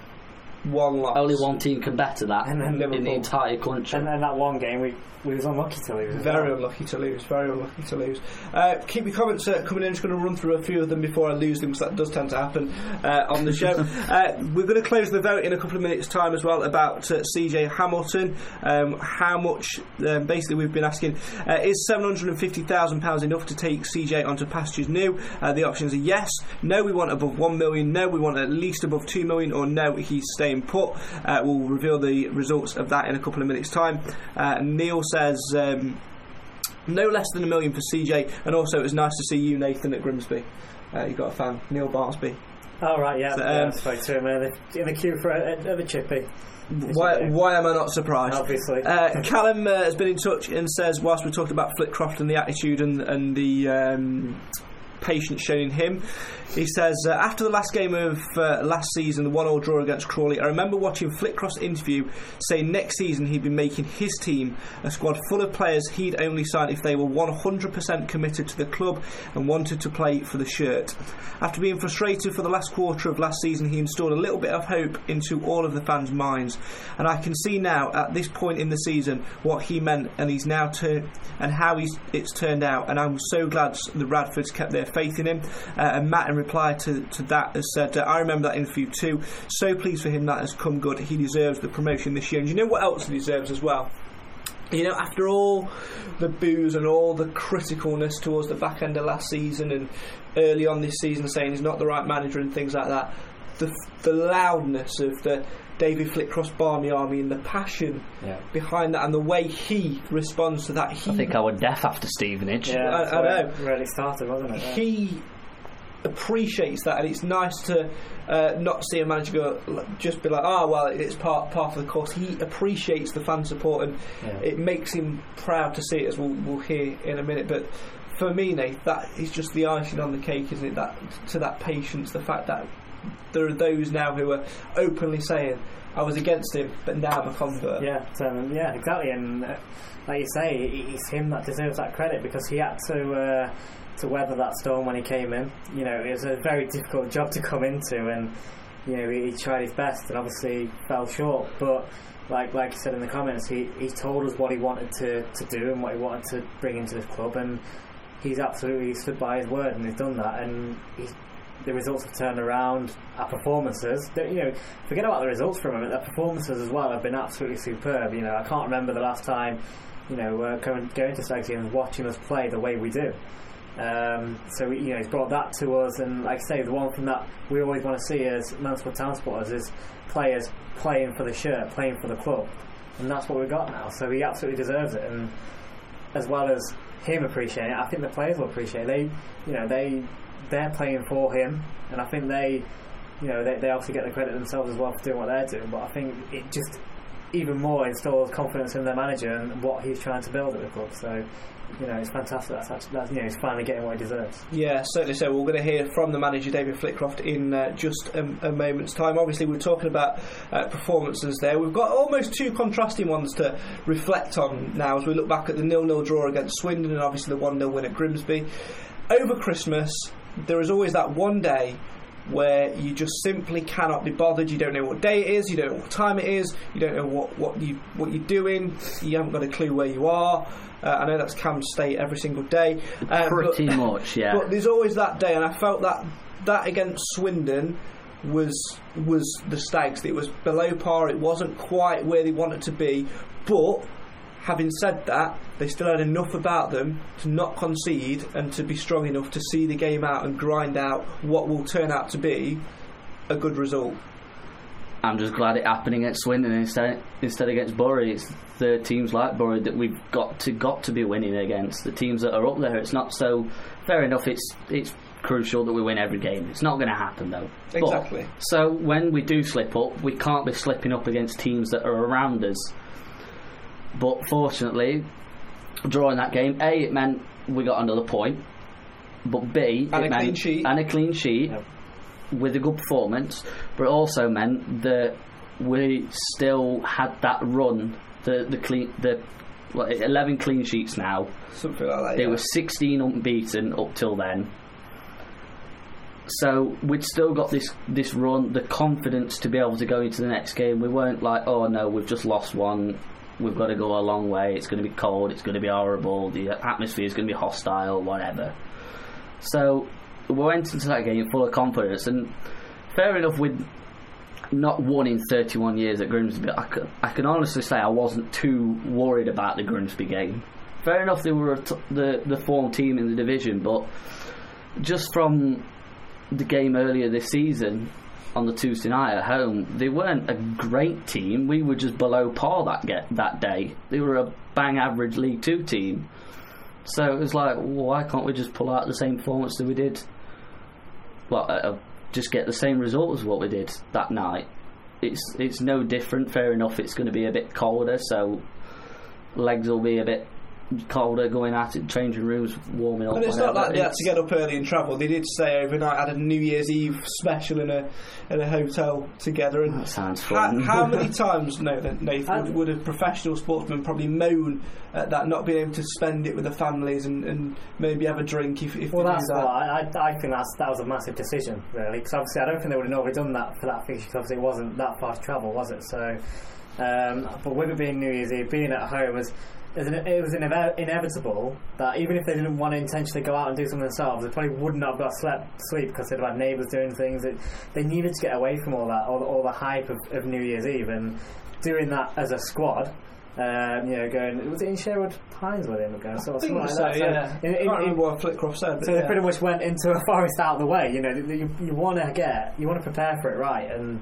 One loss. Only one team can better that And then in the entire country. and, and that one game we we was unlucky to lose. Very well. unlucky to lose. Very unlucky to lose. Uh, keep your comments uh, coming in. I'm just going to run through a few of them before I lose them because that does tend to happen uh, on the show. uh, we're going to close the vote in a couple of minutes' time as well about uh, CJ Hamilton. Um, how much? Um, basically, we've been asking: uh, Is seven hundred and fifty thousand pounds enough to take CJ onto pastures new? Uh, the options are yes, no, we want above one million, no, we want at least above two million, or no, he's staying put. Uh, we'll reveal the results of that in a couple of minutes' time. Uh, Neil says. Um, no less than a million for CJ, and also it was nice to see you, Nathan, at Grimsby. Uh, you got a fan, Neil Barsby. Oh right, yeah. So, yeah um, I spoke to him uh, in the queue for a, a, chippy. Why, why am I not surprised? Obviously. Uh, Callum uh, has been in touch and says, whilst we're talking about Flitcroft and the attitude and, and the um, patience shown in him, he says, uh, after the last game of uh, last season, the one all draw against Crawley, I remember watching Flitcroft's interview saying next season he'd be making his team a squad full of players he'd only sign if they were 100% committed to the club and wanted to play for the shirt. After being frustrated for the last quarter of last season, he installed a little bit of hope into all of the fans' minds. And I can see now, at this point in the season, what he meant and he's now turned and how he's, it's turned out. And I'm so glad the Radfords kept their faith in him. Uh, and Matt, in reply to, to that, has said, I remember that interview too. So pleased for him that has come good. He deserves the promotion this year. And you know what else he deserves as well? You know, after all the boos and all the criticalness towards the back end of last season and early on this season saying he's not the right manager and things like that, the, the loudness of the David Flitcroft Barmy Army and the passion Yeah. behind that and the way he responds to that, he, I think I would deaf after Stevenage. Yeah, I- I know. really started, wasn't it? Yeah. he appreciates that, and it's nice to uh, not see a manager go just be like, "Oh, well, it's part part of the course." He appreciates the fan support, and Yeah. it makes him proud to see it, as we'll, we'll hear in a minute. But for me, Nate, that is just the icing on the cake, isn't it? That to that patience, the fact that there are those now who are openly saying, "I was against him, but now I'm a convert." Yeah, so, yeah, exactly. And uh, like you say, it's him that deserves that credit because he had to uh, to weather that storm when he came in. You know, it was a very difficult job to come into, and you know he, he tried his best and obviously fell short. But like like you said in the comments, he, he told us what he wanted to, to do and what he wanted to bring into the club, and he's absolutely stood by his word and he's done that. And he's the results have turned around. Our performances, you know, forget about the results for a moment. The performances as well have been absolutely superb. You know, I can't remember the last time, you know, uh, going going to Stags and watching us play the way we do. Um, so you know, he's brought that to us, and like I say, the one thing that we always want to see as Mansfield Town supporters is players playing for the shirt, playing for the club. and that's what we've got now. So he absolutely deserves it, and as well as him appreciating it, I think the players will appreciate it. They, you know, they they're playing for him, and I think they, you know, they, they get the credit themselves as well for doing what they're doing. But I think it just even more installs confidence in their manager and what he's trying to build at the club. So. You know, it's fantastic. That's actually, that's, you know, he's finally getting what he deserves. Yeah, certainly so. We're going to hear from the manager, David Flitcroft, in uh, just a, a, moment's time. Obviously, we're talking about uh, performances there. We've got almost two contrasting ones to reflect on now as we look back at the nil-nil draw against Swindon and obviously the 1 0 win at Grimsby. Over Christmas, there is always that one day where you just simply cannot be bothered. You don't know what day it is, you don't know what time it is, you don't know what, what you what you're doing, you haven't got a clue where you are. Uh, I know that's Cam State every single day. Uh, Pretty but, much, yeah. But there's always that day, and I felt that that against Swindon was was the Stags. It was below par. It wasn't quite where they wanted to be, but having said that, they still had enough about them to not concede and to be strong enough to see the game out and grind out what will turn out to be a good result. I'm just glad it happened against Swindon instead instead against Bury. It's the teams like Bury that we've got to got to be winning against. The teams that are up there. It's not so fair enough. It's it's crucial that we win every game. It's not going to happen though. Exactly. But, so when we do slip up, we can't be slipping up against teams that are around us but fortunately, drawing that game, A, it meant we got another point, but B, and it a meant clean sheet. and a clean sheet Yep. with a good performance, but it also meant that we still had that run, the the clean the what, 11 clean sheets now. Something like that. They yeah. were 16 unbeaten up till then. So we'd still got this this run, the confidence to be able to go into the next game. We weren't like, oh no, we've just lost one. We've got to go a long way. It's going to be cold. It's going to be horrible. The atmosphere is going to be hostile. Whatever. So we went into that game full of confidence, and fair enough with not won in 31 years at Grimsby. I can, I can honestly say I wasn't too worried about the Grimsby game. Fair enough, they were the the form team in the division, but just from the game earlier this season on the Tuesday night at home, they weren't a great team. We were just below par that get that day. They were a bang average League Two team. So it was like, why can't we just pull out the same performance that we did? Well, uh, uh, just get the same result as what we did that night. It's it's no different. Fair enough. It's going to be a bit colder, so legs will be a bit colder going at it, changing rooms, warming up. And it's whatever. not like they had to get up early and travel. They did stay overnight, had a New Year's Eve special in a in a hotel together. And That sounds how, fun. how many times, no, Nathan, would, would a professional sportsman probably moan at that not being able to spend it with their families and, and maybe have a drink if, if Well, they that's do what that? I, I think that's, that was a massive decision, really, because obviously I don't think they would have normally done that for that fixture, because obviously it wasn't that far to travel, was it? So, um, but with it being New Year's Eve, being at home was. An- It was ineve- inevitable that even if they didn't want to intentionally go out and do something themselves, they probably wouldn't have got slept sleep because they'd have had neighbours doing things. It, they needed to get away from all that, all, the- all the hype of, of New Year's Eve, and doing that as a squad. Um, you know, going was it in Sherwood Pines where they were going? Sort of I think something so, like that. yeah. in- I in- in- what Flitcroft said. So yeah. they pretty much went into a forest out of the way. You know, you, you want to get, you want to prepare for it right, and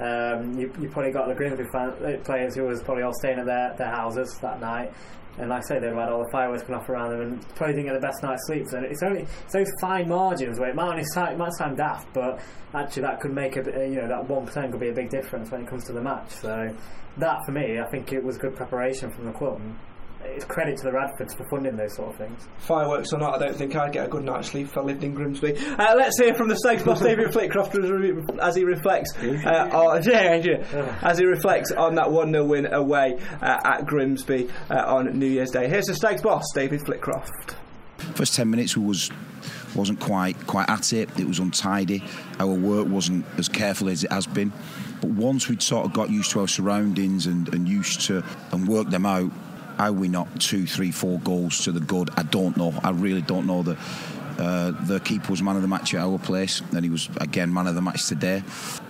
um, you, you probably got the Grimsby fan, uh, players who was probably all staying at their, their houses that night. And like I say, they've had all the fireworks going off around them, and probably didn't get the best night's sleep. So it's only it's those fine margins where it might only sound, it might sound daft, but actually that could make a you know that one percent could be a big difference when it comes to the match. So that for me, I think it was good preparation from the club. And it's credit to the Radfords for funding those sort of things. Fireworks or not, I don't think I'd get a good night's sleep if I lived in Grimsby. Uh, let's hear from the Stags boss David Flitcroft as, he reflects, uh, on, yeah, yeah, as he reflects on that one 0 win away uh, at Grimsby uh, on New Year's Day. Here's the Stags boss David Flitcroft. First ten minutes we was wasn't quite quite at it. It was untidy. Our work wasn't as careful as it has been. But once we'd sort of got used to our surroundings and, and used to and worked them out, how we knocked two, three, four goals to the good, I don't know. I really don't know. The uh, the keeper was man of the match at our place, and he was again man of the match today.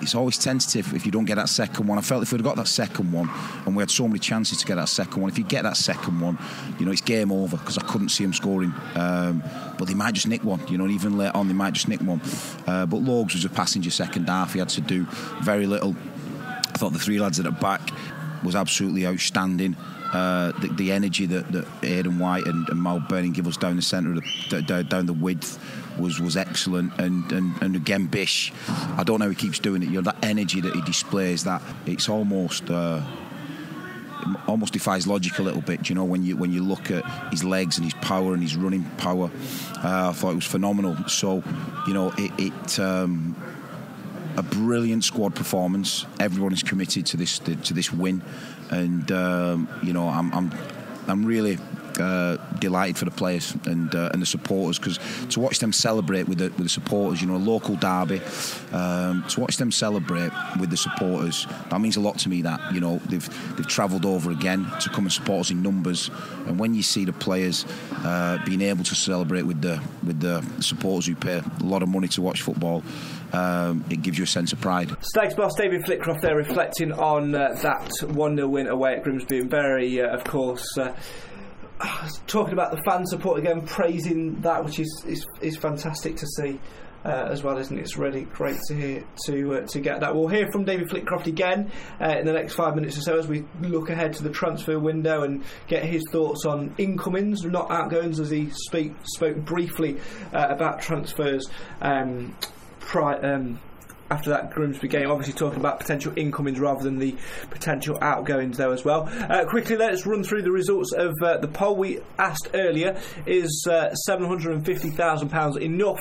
It's always tentative if you don't get that second one. I felt if we'd got that second one, and we had so many chances to get that second one, if you get that second one, you know it's game over because I couldn't see him scoring. Um, but they might just nick one, you know. And even later on, they might just nick one. Uh, but Logs was a passenger second half. He had to do very little. I thought the three lads at the back was absolutely outstanding. Uh, the, the energy that, that Hayden White and, and Mal Benning give us down the centre, the, d- down the width, was was excellent. And, and, and again, Bish, I don't know how he keeps doing it. You know that energy that he displays, that it's almost. Uh, almost defies logic a little bit. You know, when you when you look at his legs and his power and his running power, uh, I thought it was phenomenal. So, you know, it, it um, a brilliant squad performance. Everyone is committed to this to this win, and um, you know, I'm I'm I'm really uh, delighted for the players and uh, and the supporters because to watch them celebrate with the, with the supporters, you know, a local derby, um, to watch them celebrate with the supporters, that means a lot to me. That you know they've they've travelled over again to come and support us in numbers, and when you see the players uh, being able to celebrate with the with the supporters who pay a lot of money to watch football, um, it gives you a sense of pride. Stags boss David Flitcroft there reflecting on uh, that 1 0 win away at Grimsby and very, uh, of course. Uh, talking about the fan support again, praising that, which is is, is fantastic to see. Uh, as well, isn't it? It's really great to hear to uh, to get that. We'll hear from David Flitcroft again uh, in the next five minutes or so as we look ahead to the transfer window and get his thoughts on incomings, not outgoings, as he speak, spoke briefly uh, about transfers. Um, pri- um, after that Grimsby game, obviously talking about potential incomings rather than the potential outgoings there as well. Uh, quickly, let's run through the results of uh, the poll we asked earlier. Is uh, £750,000 enough?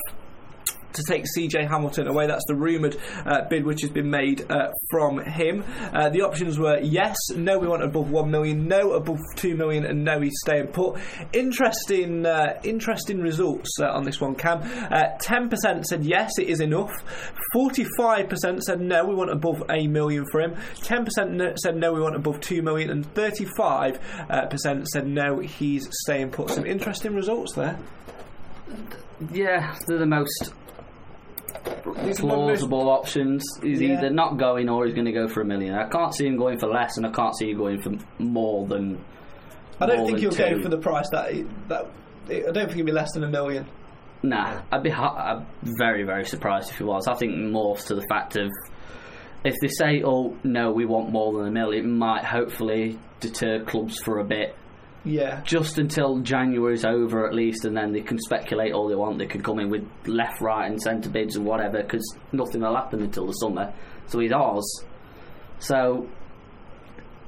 To take CJ Hamilton away. That's the rumoured uh, bid which has been made uh, from him. Uh, the options were yes, no, we want above one million, no, above two million, and no, he's staying put. Interesting, uh, interesting results uh, on this one. Cam, uh, ten percent said yes, it is enough. Forty-five percent said no, we want above a million for him. Ten percent said no, we want above two million, and thirty-five percent said no, he's staying put. Some interesting results there. Yeah, they're the most plausible options. He's Yeah. either not going or he's going to go for a million. I can't see him going for less, and I can't see him going for more than. I don't think he'll go for the price that that. I don't think it'll be less than a million. Nah, I'd be ha- I'm very very surprised if he was. I think more to the fact of if they say, "Oh no, we want more than a mill," it might hopefully deter clubs for a bit. Yeah. Just until January's over, at least, and then they can speculate all they want. They can come in with left, right, and centre bids and whatever, because nothing will happen until the summer. So he's ours. So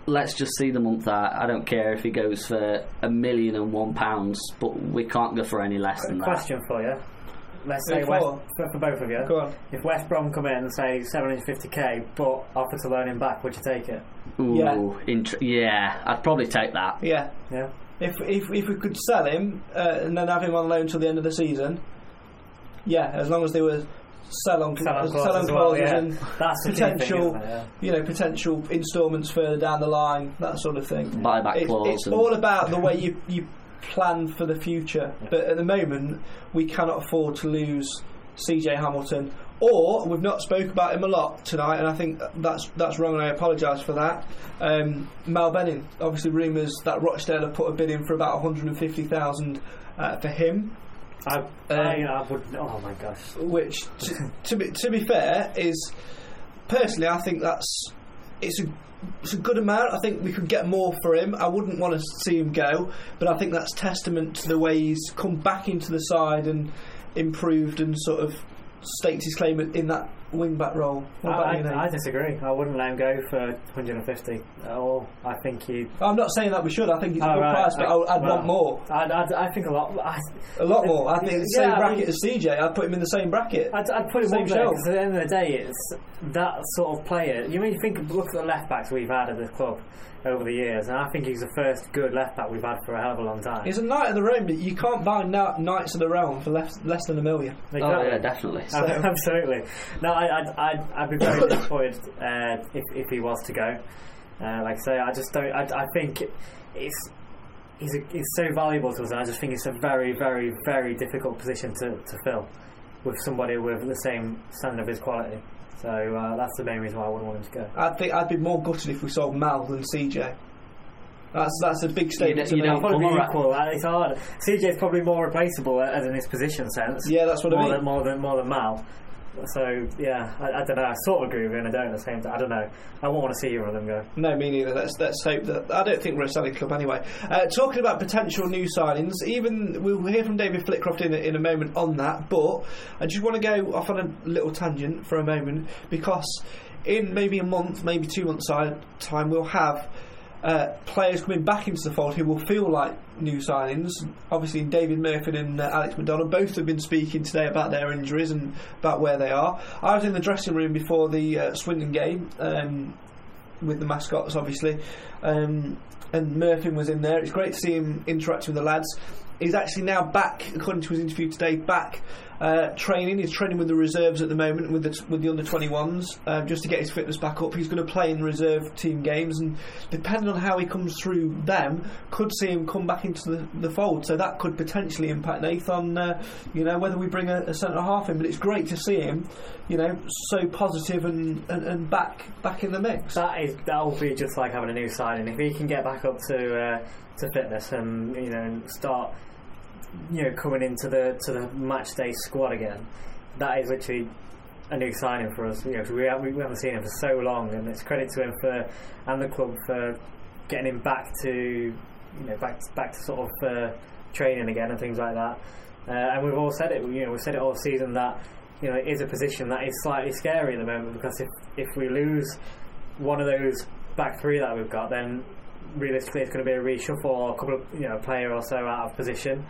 let's just see the month out. I don't care if he goes for a million and one pounds, but we can't go for any less than that. Question for you. Let's say West, for? for, for both of you. Go on. If West Brom come in and say 750k, but offer to loan him back, would you take it? Ooh, Yeah. int- yeah, I'd probably take that. Yeah. Yeah. If if if we could sell him uh, and then have him on loan till the end of the season, yeah, as long as they were sell on Sell on sell clauses on as well, yeah. and That's the key thing, potential. Yeah. you know, potential instalments further down the line, that sort of thing. Buyback It's, clause it's and- all about the way you you plan for the future. But at the moment, we cannot afford to lose CJ Hamilton. Or we've not spoke about him a lot tonight, and I think that's that's wrong, and I apologise for that. Um, Mal Benning, obviously rumours that Rochdale have put a bid in for about 150,000 uh, for him. I, Um, I, I would. Oh my gosh. which to, to be to be fair is personally I think that's it's a it's a good amount. I think we could get more for him. I wouldn't want to see him go, but I think that's testament to the way he's come back into the side and improved and sort of staked his claim in that wing back role. What about I, you, Nate? I, I disagree. I wouldn't let him go for 150 at all. I think he. I'm not saying that we should. I think it's a Oh, good right. price, but I, I'd Well, want more. I'd, I'd, I think a lot. I, A lot more. I think the same Yeah, I bracket mean- as CJ. I'd put him in the same bracket. I'd, I'd put him Same up there shelf. because at the end of the day, it's that sort of player. You mean you think look at the left backs we've had at the club over the years, and I think he's the first good left back we've had for a hell of a long time. He's a knight of the realm, but you can't buy na- knights of the realm for less less than a million. Oh yeah, definitely. So- Absolutely. No, I, I'd, I'd, I'd be very disappointed uh, if, if he was to go. Uh, like I say, I just don't. I, I think it's he's a, he's so valuable to us. And I just think it's a very, very, very difficult position to, to fill with somebody with the same standard of his quality. So uh, that's the main reason why I wouldn't want him to go. I think I'd be more gutted if we sold Mal than CJ. That's that's a big statement You to don't- make. Probably Come equal. uh, It's hard. CJ's probably more replaceable uh, as in his position sense. Yeah, that's what I more mean. Than, more than more than Mal. So yeah, I, I don't know. I sort of agree with you, and I don't at the same time. I don't know. I won't want to see either of them go. No, me neither. Let's let's hope that. I don't think we're a selling club anyway. Uh, talking about potential new signings, even we'll hear from David Flitcroft in in a moment on that. But I just want to go off on a little tangent for a moment because in maybe a month, maybe two months time, we'll have uh, players coming back into the fold who will feel like new signings. Obviously, David Murphy and uh, Alex McDonald both have been speaking today about their injuries and about where they are. I was in the dressing room before the uh, Swindon game um, with the mascots, obviously, um, and Murphy was in there. It's great to see him interacting with the lads. He's actually now back, according to his interview today, back uh, training. He's training with the reserves at the moment with the with the under 21s um, just to get his fitness back up. He's going to play in reserve team games, and depending on how he comes through them, could see him come back into the, the fold. So that could potentially impact Nathan. Uh, you know whether we bring a, a centre half in, but it's great to see him. You know, so positive and, and, and back back in the mix. That is that will be just like having a new signing. If he can get back up to uh, to fitness and you know start you know coming into the to the match day squad again, that is literally a new signing for us. You know, we, have, we haven't seen him for so long, and it's credit to him for and the club for getting him back to you know back back to sort of uh, training again and things like that. Uh, and we've all said it. You know, we've said it all season that you know it is a position that is slightly scary at the moment because if if we lose one of those back three that we've got, then realistically it's going to be a reshuffle or a couple of you know player or so out of position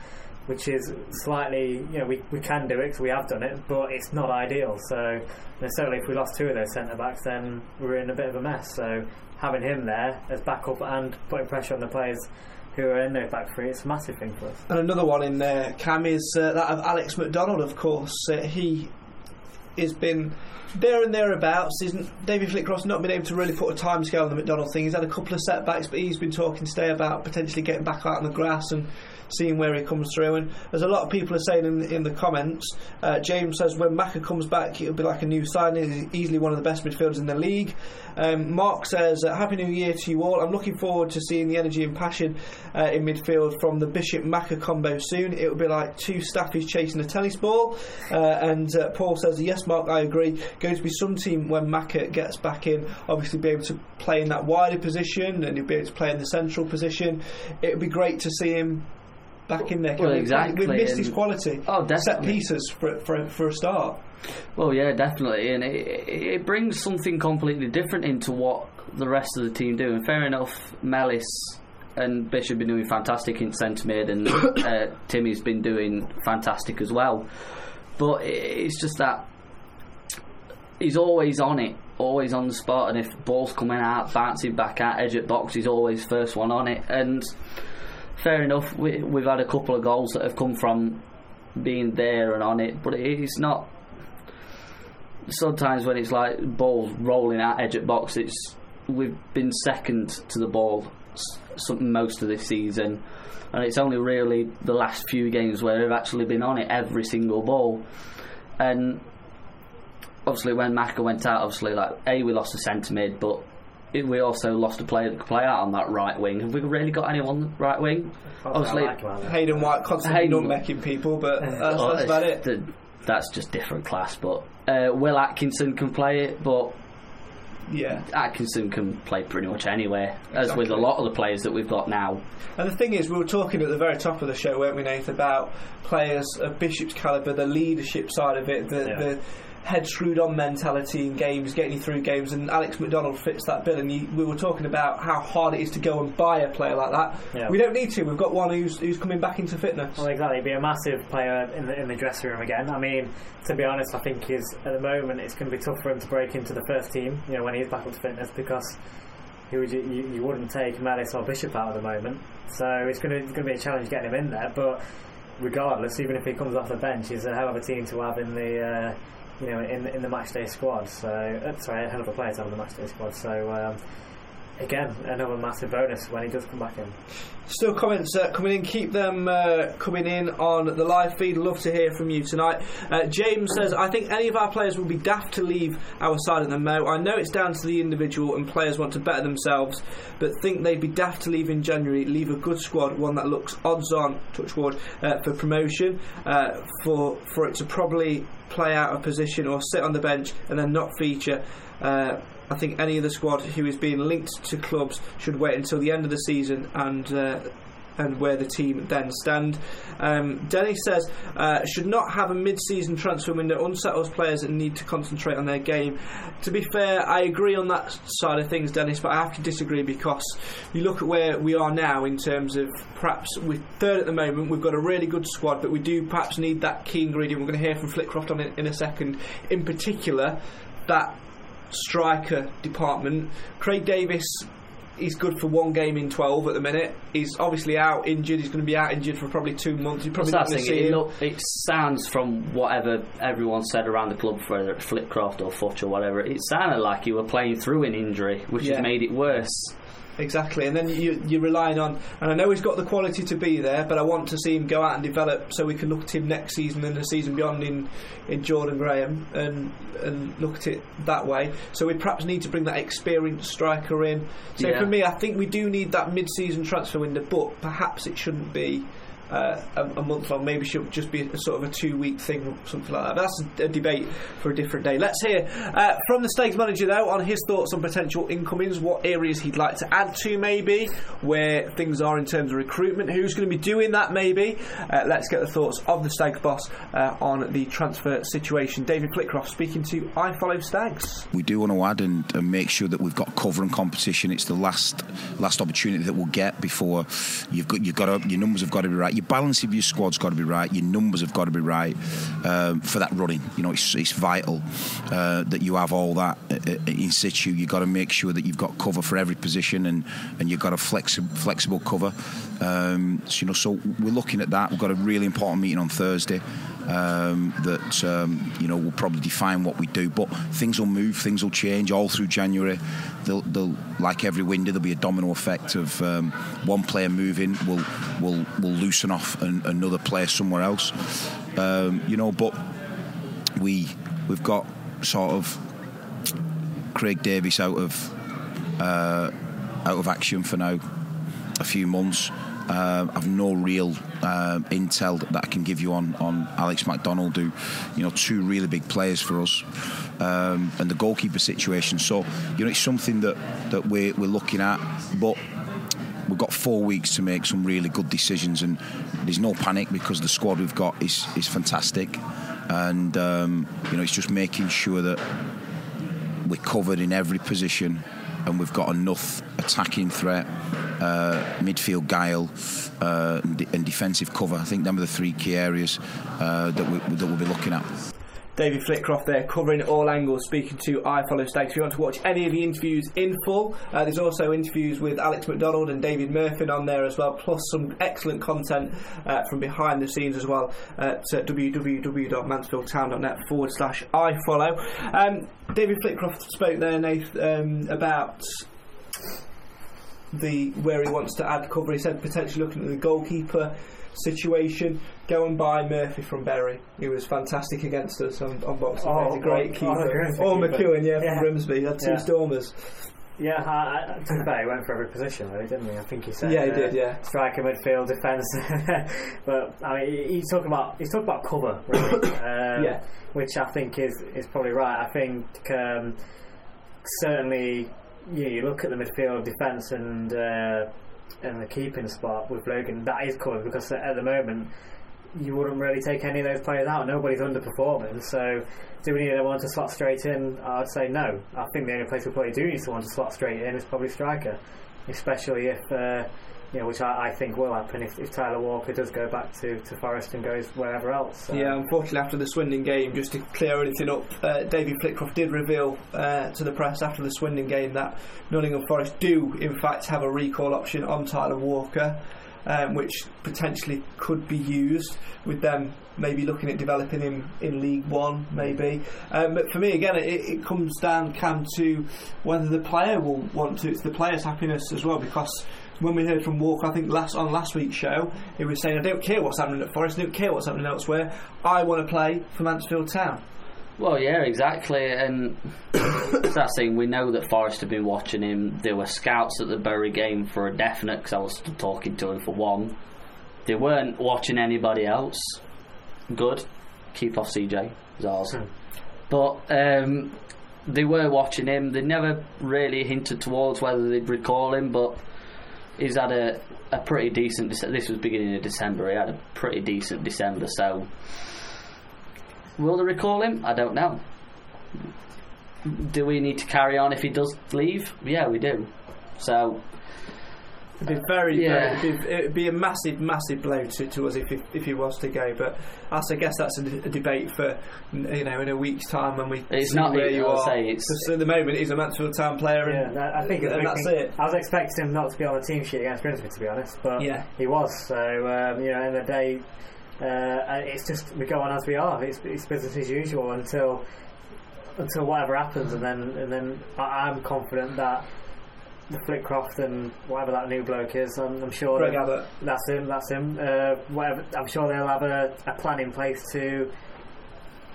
which is slightly, you know, we, we can do it because we have done it, but it's not ideal. So, certainly if we lost two of those centre backs, then we're in a bit of a mess. So, having him there as backup and putting pressure on the players who are in their back three, it's a massive thing for us. And another one in there, Cam, is uh, that of Alex McDonald, of course. Uh, he has been there and thereabouts. Isn't David Flitcroft's not been able to really put a timescale on the McDonald thing. He's had a couple of setbacks, but he's been talking today about potentially getting back out on the grass and seeing where he comes through. And as a lot of people are saying in, in the comments, uh, James says when Maka comes back, it'll be like a new signing. He's easily one of the best midfielders in the league. Um, Mark says, uh, Happy New Year to you all. I'm looking forward to seeing the energy and passion uh, in midfield from the Bishop Maka combo soon. It will be like two staffies chasing a tennis ball. Uh, and uh, Paul says, Yes, Mark, I agree. Going to be some team when Maka gets back in, obviously be able to play in that wider position and he'll be able to play in the central position. It would be great to see him back in there. Well, exactly. We've missed his quality. Oh, definitely. Set pieces for, for, for a start. Well, yeah, definitely, and it, it brings something completely different into what the rest of the team do. And fair enough, Mellis and Bishop have been doing fantastic in centre mid, and uh, Timmy's been doing fantastic as well. But it's just that he's always on it, always on the spot, and if ball's coming out, bouncing back out, edge at box, he's always first one on it. And fair enough, we, we've had a couple of goals that have come from being there and on it, but it's not. Sometimes when it's like balls rolling out edge at box, it's we've been second to the ball most of this season, and it's only really the last few games where we've actually been on it every single ball. And obviously, when Maka went out, obviously, like a we lost a centre mid, but we also lost a player that could play out on that right wing. Have we really got anyone right wing? Obviously, Hayden White constantly Hayden, making people, but that's, well, that's about it. The, that's just different class. But uh, Will Atkinson can play it, but yeah, Atkinson can play pretty much anywhere, exactly. as with a lot of the players that we've got now. And the thing is, we were talking at the very top of the show, weren't we, Nathan, about players of Bishop's calibre, the leadership side of it, the, yeah. the head screwed on mentality in games, getting you through games, and Alex McDonald fits that bill. And you, we were talking about how hard it is to go and buy a player like that. Yeah. We don't need to. We've got one who's who's coming back into fitness. Well, exactly. Be a massive player in the in the dressing room again. I mean, to be honest, I think is at the moment it's going to be tough for him to break into the first team. You know, when he's back up to fitness because. Would you, you, you, wouldn't take Mellis or Bishop out at the moment, so it's going to it's going to be a challenge getting him in there. But regardless, even if he comes off the bench, he's a hell of a team to have in the uh, you know, in in the matchday squad. So uh, sorry, a hell of a player to have in the matchday squad. So um, again, another massive bonus when he does come back in. Still comments uh, coming in. Keep them uh, coming in on the live feed. Love to hear from you tonight. Uh, James says, I think any of our players will be daft to leave our side of the mo. I know it's down to the individual and players want to better themselves, but think they'd be daft to leave in January. Leave a good squad, one that looks odds on, touch wood, uh, for promotion, uh, for, for it to probably play out of position or sit on the bench and then not feature. I think any of the squad who is being linked to clubs should wait until the end of the season and uh, and where the team then stand. Um, Denny says uh, should not have a mid-season transfer window unsettles players that need to concentrate on their game. To be fair, I agree on that side of things, Dennis, but I have to disagree because you look at where we are now in terms of perhaps we're third at the moment. We've got a really good squad, but we do perhaps need that key ingredient. We're going to hear from Flitcroft on it in a second. In particular, that striker department. Craig Davies he's good for one game in 12 at the minute. He's obviously out injured. He's going to be out injured for probably two months. You're probably not That's going the to thing, see it, look, it sounds from whatever everyone said around the club, whether it's Flitcroft or Futch or whatever, it sounded like you were playing through an injury, which Yeah. has made it worse. Exactly, and then you, you're relying on, and I know he's got the quality to be there, but I want to see him go out and develop so we can look at him next season and the season beyond in, in Jordan Graham and and look at it that way. So we perhaps need to bring that experienced striker in. So Yeah. for me, I think we do need that mid-season transfer window, but perhaps it shouldn't be. Uh, a, a month long, maybe should just be a sort of a two week thing, or something like that. But that's a, a debate for a different day. Let's hear uh, from the Stags manager though on his thoughts on potential incomings, what areas he'd like to add to, maybe where things are in terms of recruitment, who's going to be doing that, maybe. Uh, let's get the thoughts of the Stags boss uh, on the transfer situation. David Flitcroft speaking to iFollow Stags. we do want to add and, and make sure that we've got cover and competition. It's the last last opportunity that we'll get before you've got you've got to, your numbers have got to be right. Your balance of your squad's got to be right. Your numbers have got to be right um, for that running. You know, it's, it's vital uh, that you have all that uh, uh, in situ. You've got to make sure that you've got cover for every position and, and you've got a flexi- flexible cover. Um, so, you know, so we're looking at that. We've got a really important meeting on Thursday um, that um, you know will probably define what we do. But things will move, things will change all through January. They'll, they'll like every window, there'll be a domino effect of um, one player moving will will will loosen off an, another player somewhere else. Um, you know, but we we've got sort of Craig Davies out of uh, out of action for now a few months. Uh, I've no real uh, intel that, I can give you on, on Alex McDonald, who, you know, two really big players for us, um, and the goalkeeper situation. So, you know, it's something that, that we're, we're looking at, but we've got four weeks to make some really good decisions, and there's no panic because the squad we've got is, is fantastic, and um, you know, it's just making sure that we're covered in every position and we've got enough attacking threat, uh, midfield guile, uh, and, de- and defensive cover. I think them are the three key areas uh, that, we, that we'll be looking at. David Flitcroft there, covering all angles, speaking to iFollow Stags. If you want to watch any of the interviews in full, uh, there's also interviews with Alex McDonald and David Murphy on there as well, plus some excellent content uh, from behind the scenes as well at uh, www.mansfieldtown.net forward slash iFollow. Um, David Flitcroft spoke there, Nath, um, about the where he wants to add cover. He said potentially looking at the goalkeeper situation. Go and buy Murphy from Bury. He was fantastic against us on, on Boxing Day. Oh, He's a great oh, keeper. oh, or. McKeown, yeah, Yeah. from Grimsby. He had two Yeah. stormers. Yeah, I, I, to be fair, he went for every position, really, didn't he? I think he said. Yeah, he uh, did, yeah. Striker, midfield, defence. but I mean, he- he's talking about he's talking about cover, really. um, Yeah. Which I think is is probably right. I think um, certainly, yeah, you look at the midfield, defence, and uh, and the keeping spot with Logan. That is cool because at the moment. You wouldn't really take any of those players out. Nobody's underperforming. So, do we need anyone to slot straight in? I'd say no. I think the only place we probably do need someone to slot straight in is probably striker, especially if, uh, you know, which I, I think will happen if, if Tyler Walker does go back to, to Forest and goes wherever else. So. Yeah, unfortunately, after the Swindon game, just to clear anything up, uh, David Flitcroft did reveal uh, to the press after the Swindon game that Nottingham Forest do, in fact, have a recall option on Tyler Walker, um, which potentially could be used with them maybe looking at developing him in League One, maybe. Um, but for me, again, it, it comes down, Cam, to whether the player will want to. It's the player's happiness as well, because when we heard from Walker, I think last on last week's show, he was saying, "I don't care what's happening at Forest, I don't care what's happening elsewhere. I want to play for Mansfield Town." Well, yeah, exactly, and it's that thing. We know that Forest have been watching him. There were scouts at the Bury game for a definite because I was talking to him for one. They weren't watching anybody else. Good, keep off CJ Zars. But um, they were watching him. They never really hinted towards whether they'd recall him, but he's had a, a pretty decent. This was beginning of December. He had a pretty decent December, so will they recall him? I don't know. Do we need to carry on if he does leave? Yeah, we do. So It'd be very, Yeah. very it'd, be, it'd be a massive, massive blow to, to us if he, if he was to go. But that's, I guess that's a debate for you know in a week's time when we It's see not- where you are. say it's- Just at the moment, he's a Mansfield Town player, Yeah, and, that, I think and that's making- it. I was expecting him not to be on the team sheet against Grimsby, to be honest, but Yeah. he was. So um, you know, in the day, uh, it's just we go on as we are. It's, it's business as usual until until whatever happens, and then and then I, I'm confident that the Flitcroft and whatever that new bloke is, I'm, I'm sure Greg that- Abbott. that's him. That's him. Uh, whatever, I'm sure they'll have a, a plan in place to.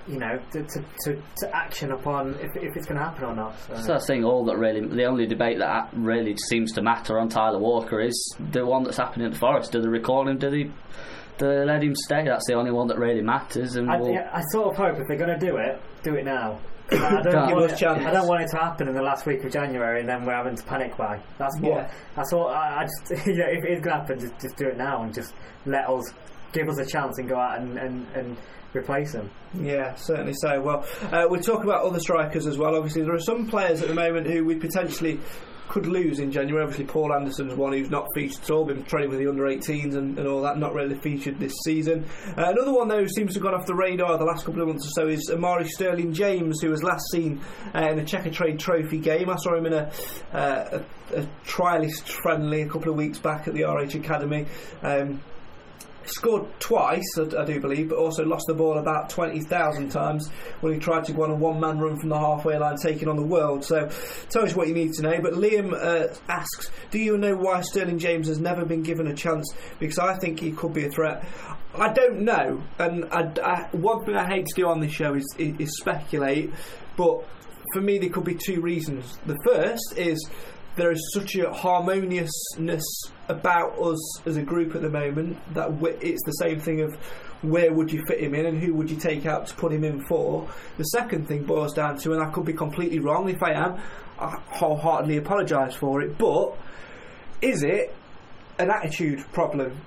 You know, to, to, to, to action upon if, if it's going to happen or not. So. So I think all that really, the only debate that really seems to matter on Tyler Walker is the one that's happening at the Forest. Do they recall him? Do they, do they let him stay? That's the only one that really matters. And I, we'll, yeah, I sort of hope if they're going to do it, do it now. 'Cause I don't, want us it, chance. I don't want it to happen in the last week of January and then we're having to panic buy. That's what. Yeah. That's what. I, I just, you know, if it's going to happen, just, just do it now and just let us give us a chance and go out and, and, and replace him. Yeah, certainly so. Well, uh, we'll talk about other strikers as well. Obviously, there are some players at the moment who we potentially could lose in January. Obviously, Paul Anderson's one who's not featured at all, been training with the under 18s and, and all that, not really featured this season. Uh, another one, though, who seems to have gone off the radar the last couple of months or so is Omari Sterling James, who was last seen uh, in a Checkatrade Trophy game. I saw him in a, uh, a, a trialist friendly a couple of weeks back at the RH Academy. Um, scored twice, I, I do believe, but also lost the ball about 20,000 times when he tried to go on a one man run from the halfway line, taking on the world. So, tell us what you need to know. But Liam uh, asks Do you know why Sterling James has never been given a chance? Because I think he could be a threat. I don't know, and I, I, one thing I hate to do on this show is, is, is speculate, but for me, there could be two reasons. The first is there is such a harmoniousness about us as a group at the moment that it's the same thing of where would you fit him in and who would you take out to put him in for. The second thing boils down to, and I could be completely wrong if I am, I wholeheartedly apologise for it, but is it an attitude problem?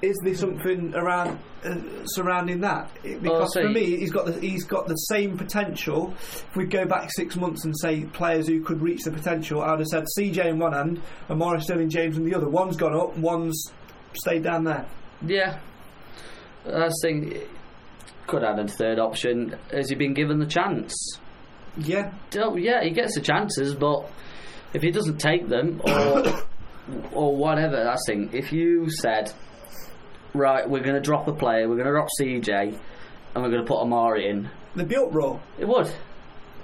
Is there something around uh, surrounding that? Well, Because for me, he's got the he's got the same potential. If we go back six months and say players who could reach the potential, I'd have said CJ in one hand and Morris Sterling James in the other. One's gone up, one's stayed down there. yeah, I think could add a third option. Has he been given the chance? Yeah, Oh, yeah, he gets the chances, but if he doesn't take them or or whatever, I think if you said, right, we're going to drop a player, we're going to drop CJ, and we're going to put Omari in, the built raw. it would.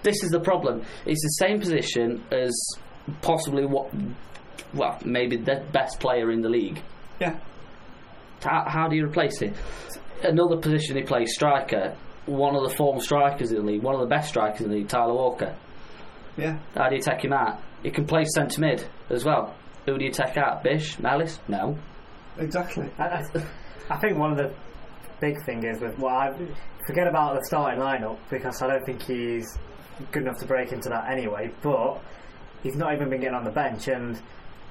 This is the problem. It's the same position as possibly what, well, maybe the best player in the league. Yeah, How, how do you replace it? Another position he plays striker. One of the former strikers in the league, one of the best strikers in the league, Tyler Walker. yeah. How do you take him out? He can play centre mid as well. Who do you take out? Bish? Mellis? No. Exactly. I, I, think one of the big thing is with well, I forget about the starting lineup because I don't think he's good enough to break into that anyway. But he's not even been getting on the bench, and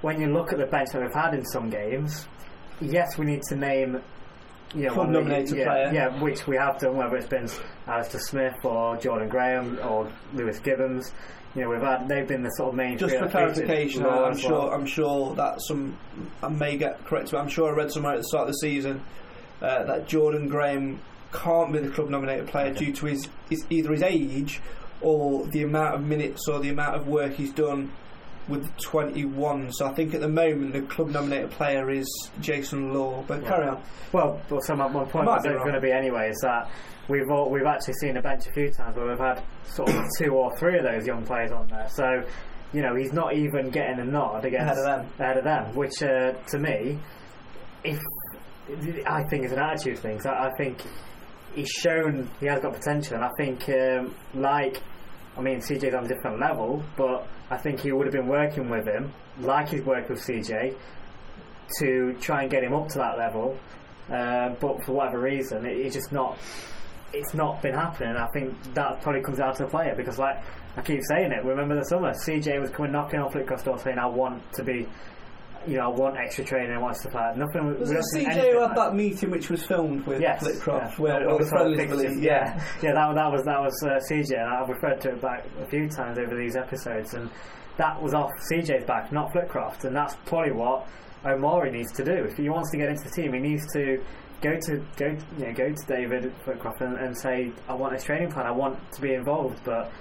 when you look at the bench that we've had in some games, yes, we need to name. You know, one of the- nominated yeah, player. yeah, which we have done, whether it's been Alistair Smith or Jordan Graham or Lewis Gibbons. You know, we've had they've been the sort of main. Just for that have featured. clarification, I'm sure well. I'm sure that some I may get correct, but I'm sure I read somewhere at the start of the season uh, that Jordan Graham can't be the club nominated player due to his, his either his age or the amount of minutes or the amount of work he's done with 21. So I think at the moment the club nominated player is Jason Law. But carry on. Well, well so my, my point was it's going to be anyway is that we've all, we've actually seen a bench a few times where we've had sort of two or three of those young players on there. So you know, he's not even getting a nod against Ahead of them. ahead of them, which uh, to me, if I think it's an attitude thing. So I think he's shown he has got potential, and I think um, like I mean CJ's on a different level, but I think he would have been working with him like he's worked with CJ to try and get him up to that level. Uh, but for whatever reason, it, it's just not. It's not been happening. I think that probably comes down to the player because, like I keep saying it, remember the summer, CJ was coming knocking on Flitcroft's door saying, "I want to be." You know, I want extra training, I want stuff like that. Nothing. Was it CJ who like had that meeting which was filmed with Yes, Flitcroft, yeah. where all the saw friendlies yeah, yeah, that, that was that was uh, CJ, and I've referred to it back a few times over these episodes, and that was off CJ's back, not Flitcroft, and that's probably what Omari needs to do. If he wants to get into the team, he needs to go to go you know, go to David Flitcroft and, and say, I want this training plan, I want to be involved, but.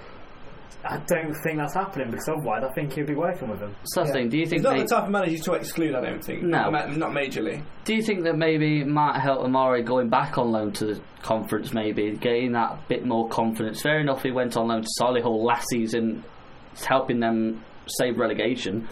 I don't think that's happening because otherwise I think he'll be working with them. So I think, do you think He's not they- the type of manager to exclude? I don't think. No. not, not majorly. Do you think that maybe might help Omari going back on loan to the conference, maybe getting that bit more confidence? Fair enough, he went on loan to Solihull last season, it's helping them save relegation.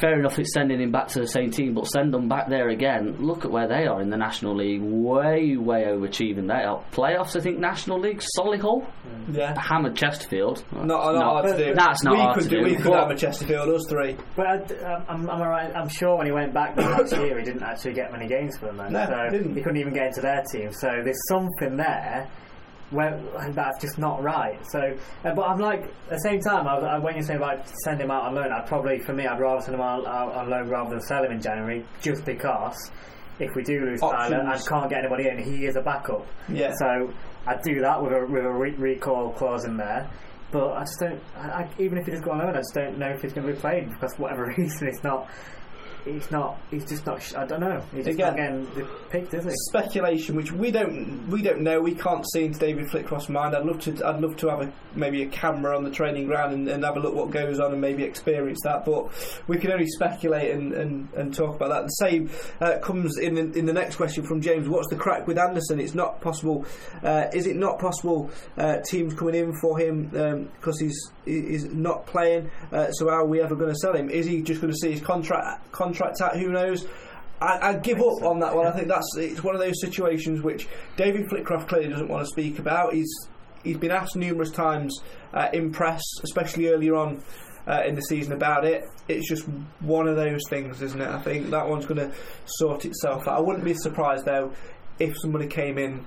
Fair enough, it's sending him back to the same team, but send them back there again. Look at where they are in the National League, way, way overachieving. They are playoffs. I think National League, Solihull, mm. Yeah. hammered Chesterfield. Not, not hard to do. That's not we hard could to do. We could but- have a Chesterfield, us three. But I, I'm, I'm, alright, I'm sure when he went back last year, he didn't actually get many games for them. Then. No, so he didn't. he couldn't even get into their team. So there's something there where that's just not right. So, uh, but I'm like at the same time, I, I, when you say about send him out on loan, I'd probably for me, I'd rather send him out, out on loan rather than sell him in January, just because. If we do lose Tyler and can't get anybody in, he is a backup. Yeah. So I'd do that with a with a re- recall clause in there. But I just don't. I, I, even if he does go on loan, I just don't know if he's going to be played because for whatever reason, it's not. He's not. He's just not. I don't know. He's just not Again, getting picked, is he? speculation, which we don't we don't know. We can't see into David Flitcroft's mind. I'd love to I'd love to have a maybe a camera on the training ground and, and have a look what goes on and maybe experience that. But we can only speculate and, and, and talk about that. The same uh, comes in the, in the next question from James. What's the crack with Anderson? It's not possible. Uh, is it not possible? Uh, teams coming in for him because he's he's not playing. Uh, so how are we ever going to sell him? Is he just going to see his contract contract out? Who knows? I, I'd give up on that one. I think that's it's one of those situations which David Flitcroft clearly doesn't want to speak about. He's he's been asked numerous times uh, in press, especially earlier on uh, in the season, about it. It's just one of those things, isn't it? I think that one's going to sort itself out. I wouldn't be surprised though if somebody came in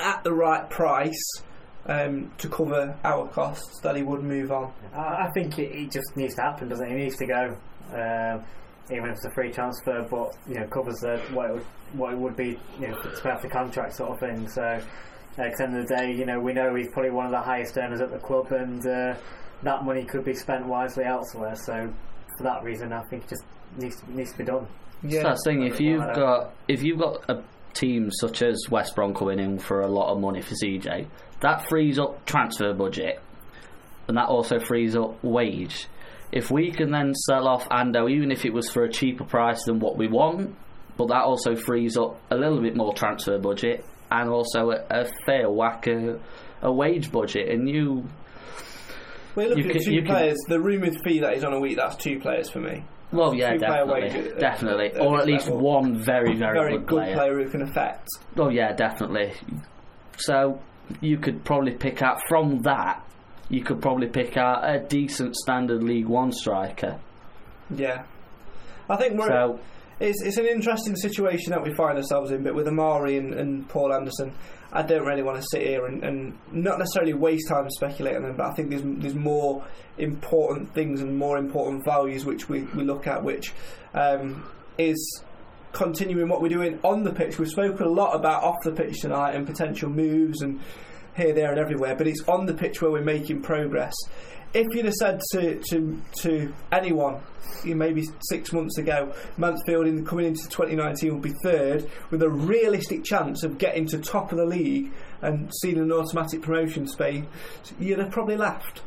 at the right price. Um, to cover our costs, that he would move on. I I think it, it just needs to happen, doesn't it? He needs to go, um, even if it's a free transfer, but you know covers the, what it would, what it would be, you know, to pay off the contract sort of thing. So, uh, at the end of the day, you know, we know he's probably one of the highest earners at the club, and uh, that money could be spent wisely elsewhere. So, for that reason, I think it just needs to, needs to be done. So I was saying, if you've got if you've got a team such as West Brom coming in for a lot of money for CJ, that frees up transfer budget, and that also frees up wage. If we can then sell off Ando, even if it was for a cheaper price than what we want, but that also frees up a little bit more transfer budget and also a, a fair whack a, a wage budget, and you. We're looking at two you can- players. The rumoured fee that is on a week, that's two players for me. Well, yeah, definitely, at- definitely, at or at least level. one very, very, Very good, good player. player who can affect. Oh yeah, definitely. So you could probably pick out from that. You could probably pick out a decent standard League One striker. Yeah, I think we're. So It's, it's an interesting situation that we find ourselves in, but with Omari and, and Paul Anderson, I don't really want to sit here and, and not necessarily waste time speculating on them, but I think there's there's more important things and more important values which we, we look at, which um, is continuing what we're doing on the pitch. We've spoken a lot about off the pitch tonight and potential moves and here, there, and everywhere, but it's on the pitch where we're making progress. If you'd have said to to, to anyone, you know, maybe six months ago, Mansfield in, coming into 2019 would be third with a realistic chance of getting to top of the league and seeing an automatic promotion space, you'd have probably laughed.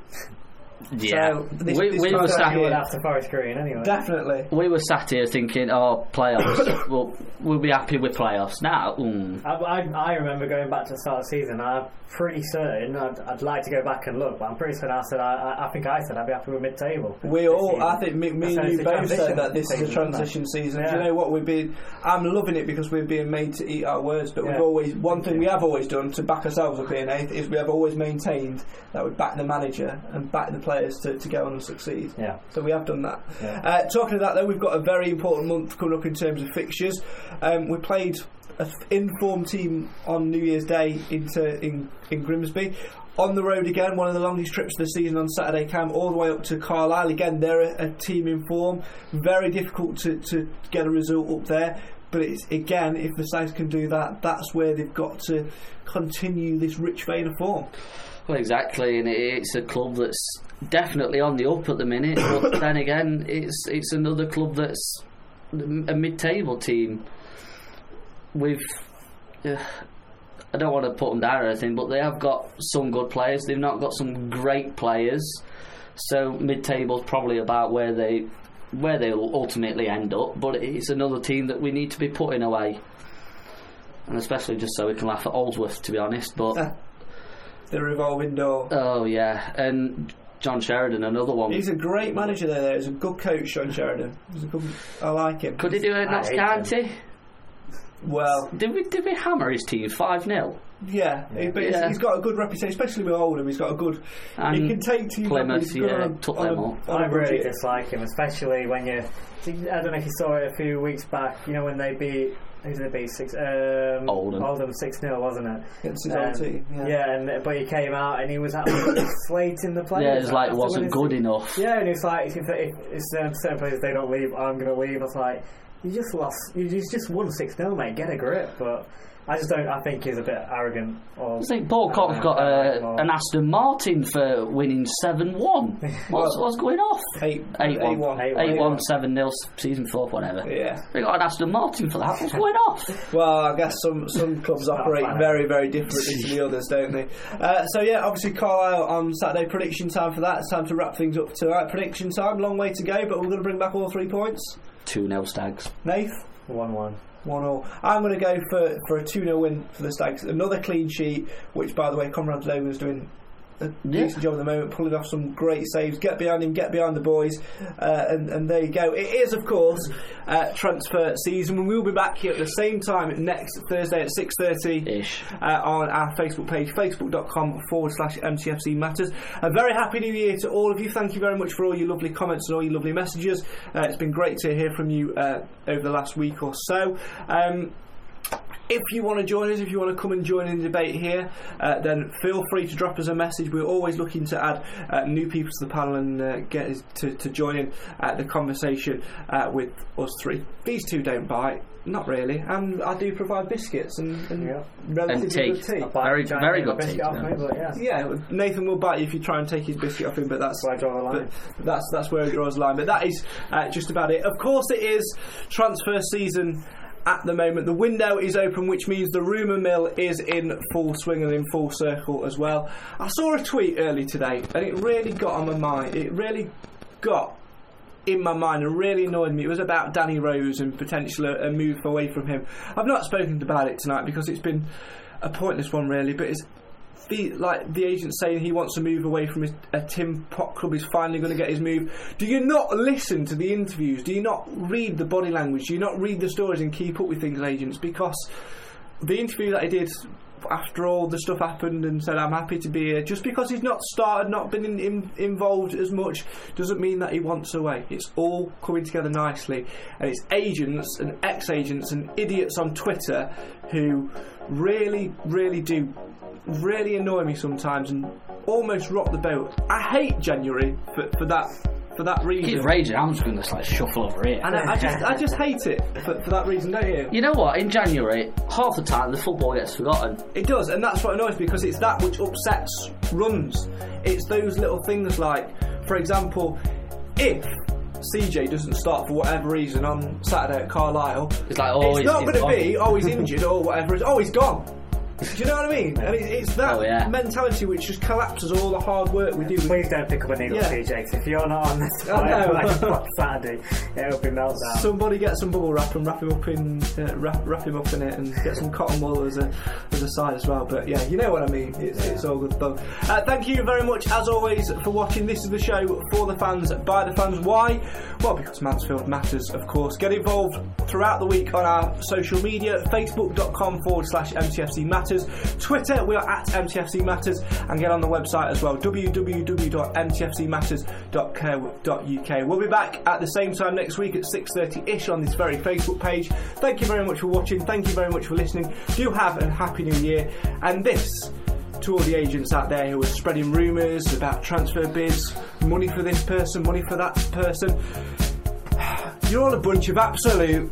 Yeah, So this, we, this we time were of sat year- after Forest Green anyway. Definitely. we were sat here thinking, oh, playoffs. well, we'll be happy with playoffs now. Mm. I, I, I remember going back to the start of the season. I'm pretty certain. I'd, I'd like to go back and look, but I'm pretty certain I said I, I, I think I said I'd be happy with mid-table. We all, season. I think me, me and you both said that this is a season, isn't it? transition season. Yeah. Do you know what we've been? I'm loving it because we're being made to eat our words. But we've always one thing we have always done to back ourselves up in eighth is we have always maintained that we back the manager and back the players to, to go on and succeed. Yeah. So we have done that. Yeah. Uh, talking of that, though, we've got a very important month coming up in terms of fixtures. Um, we played an informed team on New Year's Day into in, in Grimsby. On the road again, one of the longest trips of the season on Saturday cam all the way up to Carlisle. Again, they're a, a team in form. Very difficult to, to get a result up there. But it's again, if the Saints can do that, that's where they've got to continue this rich vein of form. Well, exactly, and it's a club that's definitely on the up at the minute. But then again, it's it's another club that's a mid-table team. With, uh, I don't want to put them down or anything, but they have got some good players. They've not got some great players, so mid-table's probably about where they where they'll ultimately end up. But it's another team that we need to be putting away. And especially just so we can laugh at Oldsworth, to be honest. But The revolving door. Oh yeah, and John Sheridan, another one. He's a great manager there. There, he's a good coach, John Sheridan. He's a good. I like him. Could he do it I Notts County? Well, did we did we hammer his team five 0 Yeah, he- but he's- Yeah. he's got a good reputation, especially with Oldham. He's got a good. he can take teams. Plymouth, yeah, on a- took on them a- all. on a I really dislike him, especially when you. I don't know if you saw it a few weeks back. You know when they beat who did they beat six? Um, Oldham. Oldham six 0 wasn't it? Against his old team, yeah. and but he came out and he was absolutely slating the players. Yeah, it's like after wasn't good six- enough. Yeah, and it's like if, if, if certain, certain players they don't leave, I'm going to leave. I was like, you just lost. You just just won six 0 mate. Get a grip, but. I just don't. I think he's a bit arrogant. Or I think Balcock's got a, an Aston Martin for winning 7 1. What's, what's going off? 8 8 1. 8-1. 8 1, 7 0, season 4, whatever. Yeah. They got an Aston Martin for that. What's going off? Well, I guess some, some clubs operate very, very differently to the others, don't they? Uh, so, yeah, obviously, Carlisle on Saturday, prediction time for that. It's time to wrap things up tonight. Prediction time, long way to go, but we're going to bring back all three points. Two nil Stags. Nath? One 1 1. One all. I'm going to go for, for a 2 0 win for the Stags. Another clean sheet, which, by the way, Conrad Logan's doing a decent job at the moment, pulling off some great saves. Get behind him, get behind the boys, uh, and, and there you go. It is, of course, uh, transfer season. and We will be back here at the same time next Thursday at 6.30 uh, on our Facebook page, facebook.com forward slash MTFC Matters. A very happy new year to all of you. Thank you very much for all your lovely comments and all your lovely messages. Uh, it's been great to hear from you uh, over the last week or so. Um, if you want to join us, if you want to come and join in the debate here, uh, then feel free to drop us a message. We're always looking to add uh, new people to the panel and uh, get to, to join in uh, the conversation uh, with us three. These two don't bite, not really, and I do provide biscuits and, and relatively And tea. good tea. Very, very good tea. Yeah, Nathan will bite you if you try and take his biscuit off him, but that's where I draw the line. but that's that's where he draws the line. But that is uh, just about it. Of course, it is transfer season. At the moment, the window is open, which means the rumour mill is in full swing and in full circle as well. I saw a tweet early today, and it really got on my mind. It really got in my mind and really annoyed me. It was about Danny Rose and potential a, a move away from him. I've not spoken about it tonight because it's been a pointless one, really. But it's the like the agent saying he wants to move away from his a Tim Pot club. is finally going to get his move. Do you not listen to the interviews? Do you not read the body language? Do you not read the stories and keep up with things, agents? Because the interview that I did after all the stuff happened and said I'm happy to be here. Just because he's not started, not been in, in, involved as much, doesn't mean that he wants away. It's all coming together nicely, and it's agents and ex-agents and idiots on Twitter who really, really do really annoy me sometimes and almost rock the boat. I hate January for, for that for that reason. Keep raging. I'm just going to like shuffle over here. And I, I just I just hate it for, for that reason, don't you? You know what? In January, half the time the football gets forgotten. It does, and that's what annoys me because it's that which upsets runs. It's those little things like, for example, if CJ doesn't start for whatever reason on Saturday at Carlisle, It's like, oh, it's he's- not going to be, oh, he's injured or whatever. It's, oh, he's gone. Do you know what I mean? And it, it's that Oh, yeah. mentality which just collapses all the hard work we do. Please don't pick up a needle, Yeah. CJ, 'cause if you're not on this I know. like, on Saturday, it'll be meltdown. Somebody get some bubble wrap and wrap him up in uh, wrap, wrap him up in it, and get some cotton wool as a as a side as well. But yeah, you know what I mean. It's, it's all good fun. Uh, thank you very much, as always, for watching. This is the show for the fans, by the fans. Why? Well, because Mansfield matters, of course. Get involved throughout the week on our social media: facebook.com forward slash MTFC Matters, Twitter we are at MTFC Matters, and get on the website as well: www.mtfcmatters.co.uk. We'll be back at the same time next week at 6:30 ish on this very Facebook page. Thank you very much for watching. Thank you very much for listening. Do have a happy new year. And this to all the agents out there who are spreading rumours about transfer bids, money for this person, money for that person. You're all a bunch of absolute.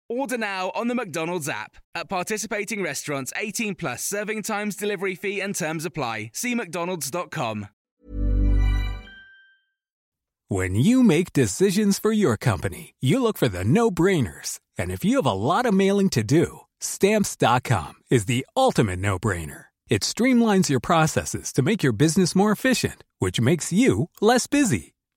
Order now on the McDonald's app. At participating restaurants, 18 plus serving times, delivery fee, and terms apply. See McDonald's.com. When you make decisions for your company, you look for the no brainers. And if you have a lot of mailing to do, stamps.com is the ultimate no brainer. It streamlines your processes to make your business more efficient, which makes you less busy.